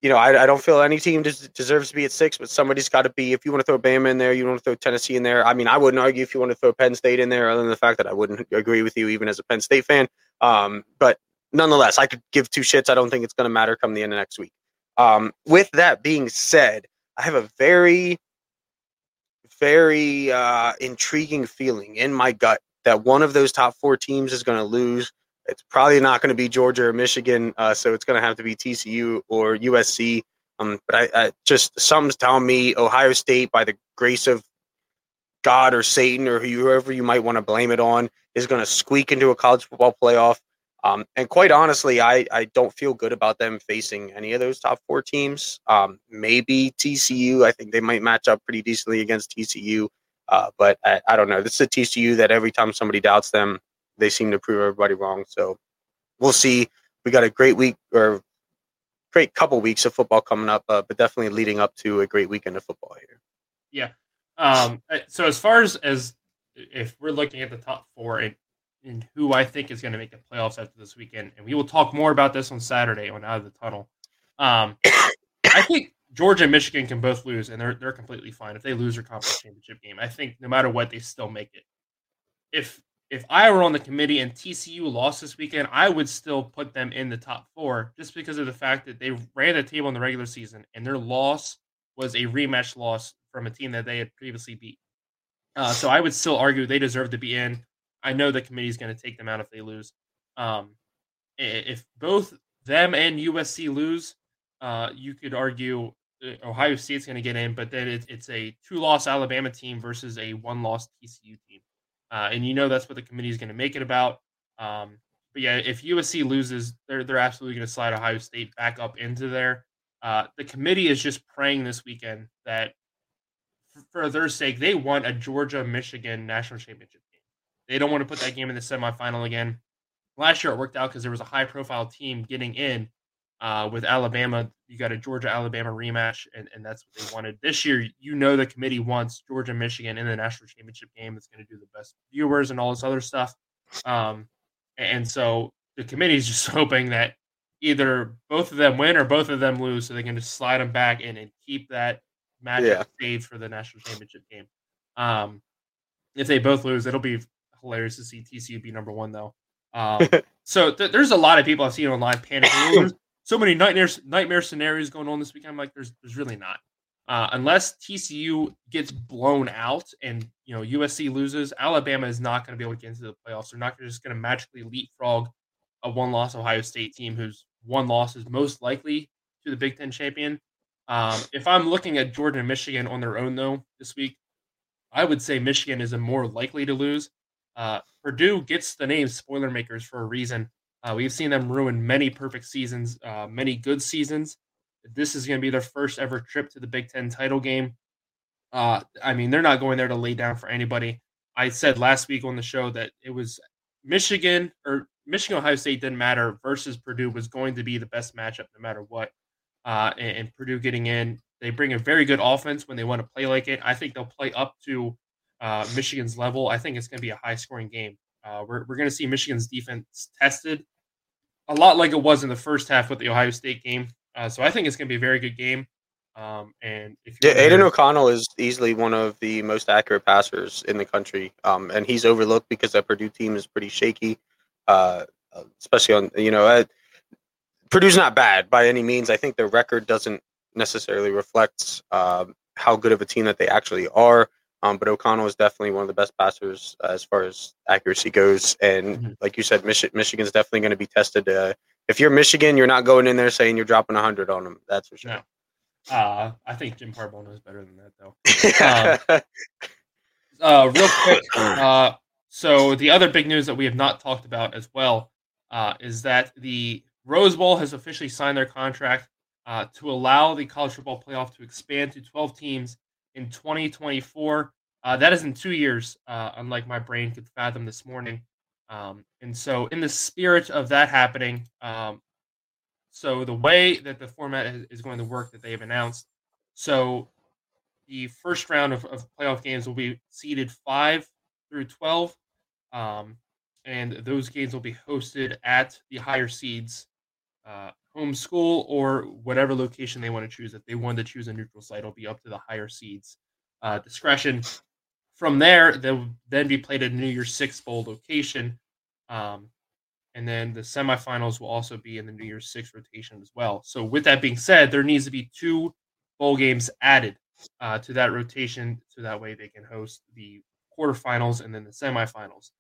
you know, I, I don't feel any team des- deserves to be at six, but somebody's got to be. If you want to throw Bama in there, you want to throw Tennessee in there. I mean, I wouldn't argue if you want to throw Penn State in there, other than the fact that I wouldn't agree with you, even as a Penn State fan. Um, but nonetheless, I could give two shits. I don't think it's going to matter come the end of next week. Um, with that being said, I have a very, very uh, intriguing feeling in my gut that one of those top four teams is going to lose. It's probably not going to be Georgia or Michigan, uh, so it's going to have to be TCU or USC. Um, but I, I just something's telling me Ohio State, by the grace of God or Satan or whoever you might want to blame it on, is going to squeak into a college football playoff. Um, and quite honestly, I, I don't feel good about them facing any of those top four teams. Um, maybe TCU. I think they might match up pretty decently against TCU. Uh, but I, I, don't know. This is a TCU that every time somebody doubts them, they seem to prove everybody wrong. So we'll see. We got a great week or great couple weeks of football coming up, uh, but definitely leading up to a great weekend of football here. Yeah. Um, uh, so as far as as if we're looking at the top four, and and who I think is going to make the playoffs after this weekend. And we will talk more about this on Saturday on Out of the Tunnel. Um, I think Georgia and Michigan can both lose, and they're they're completely fine if they lose their conference championship game. I think no matter what, they still make it. If if I were on the committee and TCU lost this weekend, I would still put them in the top four just because of the fact that they ran the table in the regular season and their loss was a rematch loss from a team that they had previously beat. Uh, so I would still argue they deserve to be in. I know the committee is going to take them out if they lose. Um, if both them and USC lose, uh, you could argue uh, Ohio State's going to get in, but then it, it's a two-loss Alabama team versus a one-loss TCU team, uh, and you know that's what the committee is going to make it about. Um, but yeah, if USC loses, they're they're absolutely going to slide Ohio State back up into there. Uh, the committee is just praying this weekend that, for their sake, they want a Georgia Michigan national championship they don't want to put that game in the semifinal again. Last year it worked out because there was a high profile team getting in uh, with Alabama. You got a Georgia Alabama rematch, and, and that's what they wanted. This year, you know, the committee wants Georgia Michigan in the national championship game. It's going to do the best viewers and all this other stuff. Um, and so the committee is just hoping that either both of them win or both of them lose, so they can just slide them back in and keep that match yeah. saved for the national championship game. Um, if they both lose, it'll be hilarious to see TCU be number one though. Um, so th- there's a lot of people I've seen online panicking. There's so many nightmares, nightmare scenarios going on this weekend. I'm like, there's there's really not. Uh, unless TCU gets blown out and you know USC loses, Alabama is not going to be able to get into the playoffs. They're not just going to magically leapfrog a one-loss Ohio State team whose one loss is most likely to the Big Ten champion. Um, if I'm looking at Georgia and Michigan on their own though this week, I would say Michigan is a more likely to lose. Uh, Purdue gets the name spoiler makers for a reason. Uh, we've seen them ruin many perfect seasons, uh, many good seasons. This is going to be their first ever trip to the Big Ten title game. Uh, I mean, they're not going there to lay down for anybody. I said last week on the show that it was Michigan or Michigan Ohio State didn't matter versus Purdue was going to be the best matchup no matter what. Uh, and, and Purdue getting in, they bring a very good offense when they want to play like it. I think they'll play up to uh, Michigan's level, I think it's going to be a high scoring game. Uh, we're we're going to see Michigan's defense tested a lot like it was in the first half with the Ohio State game. Uh, so I think it's going to be a very good game. Um, and if yeah, Aidan O'Connell is easily one of the most accurate passers in the country, um, and he's overlooked because that Purdue team is pretty shaky, uh, especially on you know uh, Purdue's not bad by any means. I think their record doesn't necessarily reflect um, how good of a team that they actually are. Um, but O'Connell is definitely one of the best passers uh, as far as accuracy goes. And mm-hmm. like you said, Mich- Michigan's definitely going to be tested. Uh, if you're Michigan, you're not going in there saying you're dropping 100 on them. That's for sure. No. Uh, I think Jim Harbaugh knows better than that, though. uh, uh, real quick. Uh, so the other big news that we have not talked about as well uh, is that the Rose Bowl has officially signed their contract uh, to allow the college football playoff to expand to 12 teams in 2024. Uh, that is in two years, uh, unlike my brain could fathom this morning. Um, and so, in the spirit of that happening, um, So the way that the format is going to work that they have announced, so the first round of, of playoff games will be seeded five through twelve, um, and those games will be hosted at the higher seeds uh, home school or whatever location they want to choose. If they want to choose a neutral site, it'll be up to the higher seeds uh, discretion. From there, they'll then be played at a New Year's Six Bowl location. Um, and then the semifinals will also be in the New Year's Six rotation as well. So, with that being said, there needs to be two bowl games added uh, to that rotation so that way they can host the quarterfinals and then the semifinals.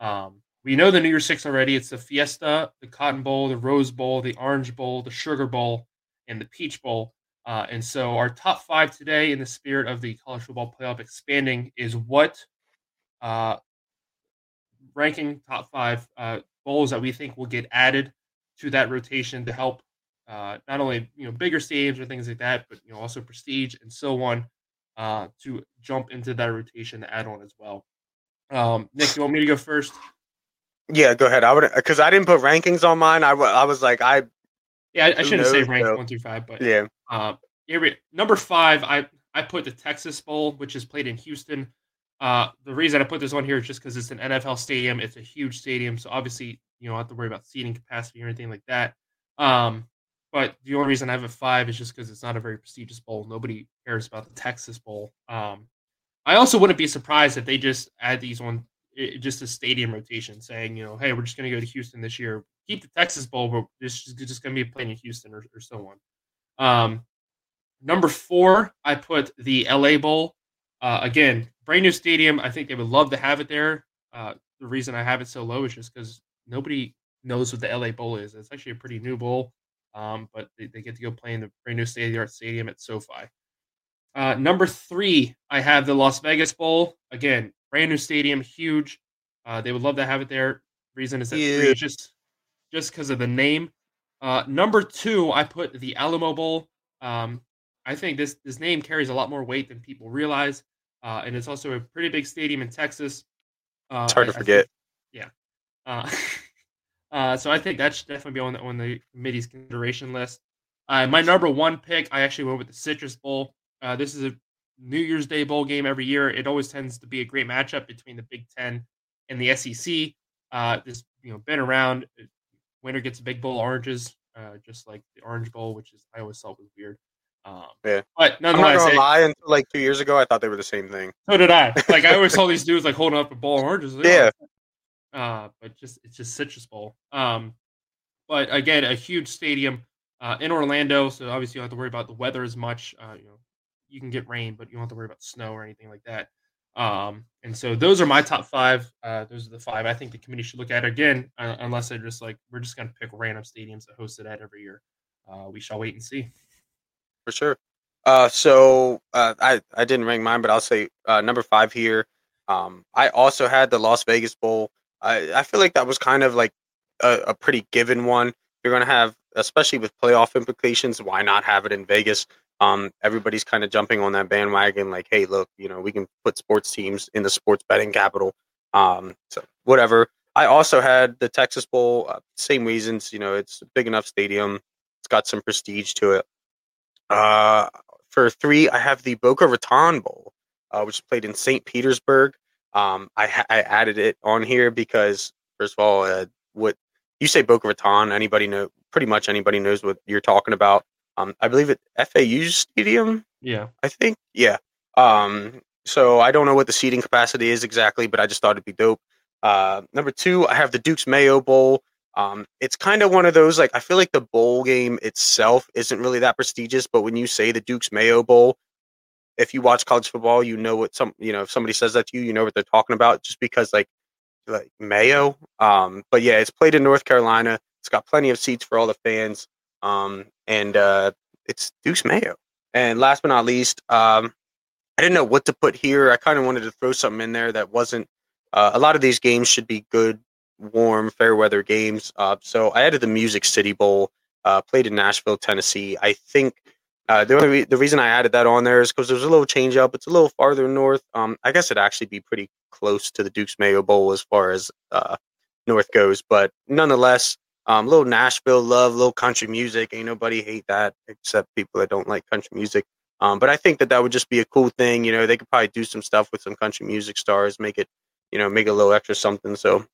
Um, we know the New Year's Six already. It's the Fiesta, the Cotton Bowl, the Rose Bowl, the Orange Bowl, the Sugar Bowl, and the Peach Bowl. Uh, and so our top five today, in the spirit of the college football playoff expanding, is what uh, ranking top five uh, bowls that we think will get added to that rotation to help uh, not only you know bigger stadiums or things like that, but you know also prestige and so on uh, to jump into that rotation to add on as well. Um, Nick, you want me to go first? Yeah, go ahead. I would because I didn't put rankings on mine. I, I was like, I yeah, I, I shouldn't say rank so. one through five, but yeah. Uh, here we number five. I I put the Texas Bowl, which is played in Houston. Uh, the reason I put this on here is just because it's an NFL stadium. It's a huge stadium, so obviously you don't have to worry about seating capacity or anything like that. Um, but the only reason I have a five is just because it's not a very prestigious bowl. Nobody cares about the Texas Bowl. Um, I also wouldn't be surprised if they just add these on it, just a stadium rotation, saying, you know, hey, we're just going to go to Houston this year. Keep the Texas Bowl, but this is just going to be playing in Houston or, or so on. Um, number four, I put the LA Bowl. Uh, again, brand new stadium. I think they would love to have it there. Uh, the reason I have it so low is just because nobody knows what the LA Bowl is. It's actually a pretty new bowl, um, but they, they, get to go play in the brand new the art stadium at SoFi. Uh, number three, I have the Las Vegas Bowl. Again, brand new stadium, huge. Uh, they would love to have it there. Reason is that yeah. three, just just because of the name. Uh, number two, I put the Alamo Bowl. Um, I think this this name carries a lot more weight than people realize, uh, and it's also a pretty big stadium in Texas. Uh, it's hard I, to forget. Think, yeah. Uh, uh, so I think that should definitely be on the on the committee's consideration list. Uh, my number one pick, I actually went with the Citrus Bowl. Uh, this is a New Year's Day bowl game every year. It always tends to be a great matchup between the Big Ten and the SEC. Uh, this you know been around. Uh, winner gets a big bowl of oranges, uh, just like the Orange Bowl, which is I always thought was weird. Um, yeah, but nonetheless, I'm not gonna lie. Until like two years ago, I thought they were the same thing. So did I. Like I always saw these dudes like holding up a bowl of oranges. Like, yeah. Oh. Uh, but just it's just Citrus Bowl. Um, but again, a huge stadium uh, in Orlando, so obviously you don't have to worry about the weather as much. Uh, you know, you can get rain, but you don't have to worry about snow or anything like that. Um, and so those are my top five. Uh, those are the five I think the committee should look at again, uh, unless they're just like we're just going to pick random stadiums to host it at every year. Uh, we shall wait and see. For sure. Uh, so uh, I I didn't rank mine, but I'll say uh, number five here. Um, I also had the Las Vegas Bowl. I I feel like that was kind of like a, a pretty given one. You're going to have, especially with playoff implications, why not have it in Vegas? Um, everybody's kind of jumping on that bandwagon like hey look you know we can put sports teams in the sports betting capital. Um, so whatever. I also had the texas bowl uh, same reasons you know it's a big enough stadium it's got some prestige to it. Uh, for three i have the boca raton bowl uh, which is played in st petersburg. Um, I, I added it on here because first of all uh, what you say boca raton anybody know pretty much anybody knows what you're talking about um, I believe it FAU Stadium. Yeah, I think. Yeah. Um, so I don't know what the seating capacity is exactly, but I just thought it'd be dope. Uh, number two, I have the Duke's Mayo Bowl. Um, it's kind of one of those like I feel like the bowl game itself isn't really that prestigious, but when you say the Duke's Mayo Bowl, if you watch college football, you know what some you know if somebody says that to you, you know what they're talking about, just because like like Mayo. Um, but yeah, it's played in North Carolina. It's got plenty of seats for all the fans. Um, and uh, it's Deuce Mayo. And last but not least, um, I didn't know what to put here. I kind of wanted to throw something in there that wasn't. Uh, a lot of these games should be good, warm, fair weather games. Uh, so I added the Music City Bowl, uh, played in Nashville, Tennessee. I think uh, the only re- the reason I added that on there is because there's a little change up. It's a little farther north. Um, I guess it'd actually be pretty close to the Duke's Mayo Bowl as far as uh, north goes, but nonetheless, Um, little Nashville love, little country music. Ain't nobody hate that except people that don't like country music. Um, but I think that that would just be a cool thing. You know, they could probably do some stuff with some country music stars, make it, you know, make a little extra something. So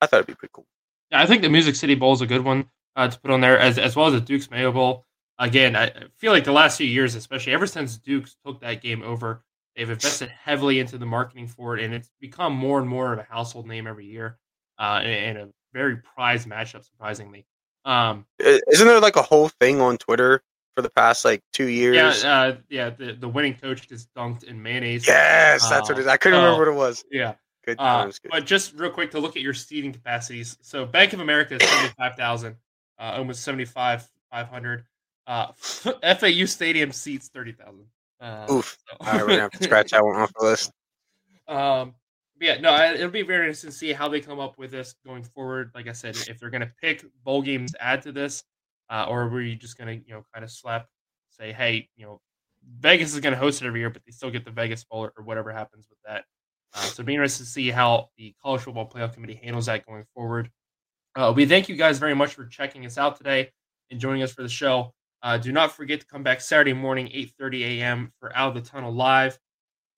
I thought it'd be pretty cool. Yeah, I think the Music City Bowl is a good one uh, to put on there, as as well as the Duke's Mayo Bowl. Again, I feel like the last few years, especially ever since Duke's took that game over, they've invested heavily into the marketing for it, and it's become more and more of a household name every year, uh, and, a very prized matchup, surprisingly. Um, Isn't there like a whole thing on Twitter for the past like two years? yeah, uh, yeah. The, the winning coach is dunked in mayonnaise. Yes, that's what it is. I couldn't Uh, remember what it was. Yeah. Good Uh, good. but just real quick to look at your seating capacities. So Bank of America is seventy five thousand, uh, almost seventy five five hundred. Uh, FAU Stadium seats thirty thousand. Uh, Oof. so- All right, we're gonna have to scratch that one off the list. Um, yeah, no, it'll be very interesting to see how they come up with this going forward. Like I said, if they're going to pick bowl games to add to this, uh, or were you just going to, you know, kind of slap, say, hey, you know, Vegas is going to host it every year, but they still get the Vegas Bowl or, or whatever happens with that. Uh, so it'll be interesting to see how the College Football Playoff Committee handles that going forward. Uh, we thank you guys very much for checking us out today and joining us for the show. Uh, do not forget to come back Saturday morning, 8:30 a.m. for Out of the Tunnel Live.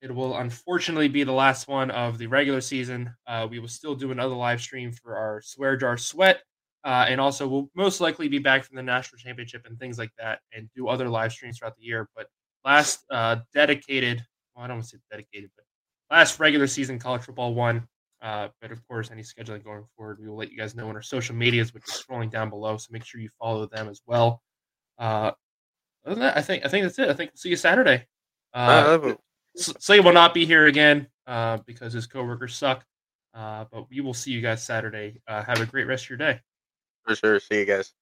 It will unfortunately be the last one of the regular season. Uh, we will still do another live stream for our Swear Jar Sweat. Uh, and also, we'll most likely be back from the national championship and things like that and do other live streams throughout the year. But last uh, dedicated, well, I don't want to say dedicated, but last regular season college football one. Uh, but of course, any scheduling going forward, we will let you guys know on our social medias, which is scrolling down below. So make sure you follow them as well. Uh, other than that, I think I think that's it. I think we'll see you Saturday. Uh, Uh, Slade will not be here again uh, because his coworkers suck. Uh, but we will see you guys Saturday. Uh, have a great rest of your day. for sure. See you guys.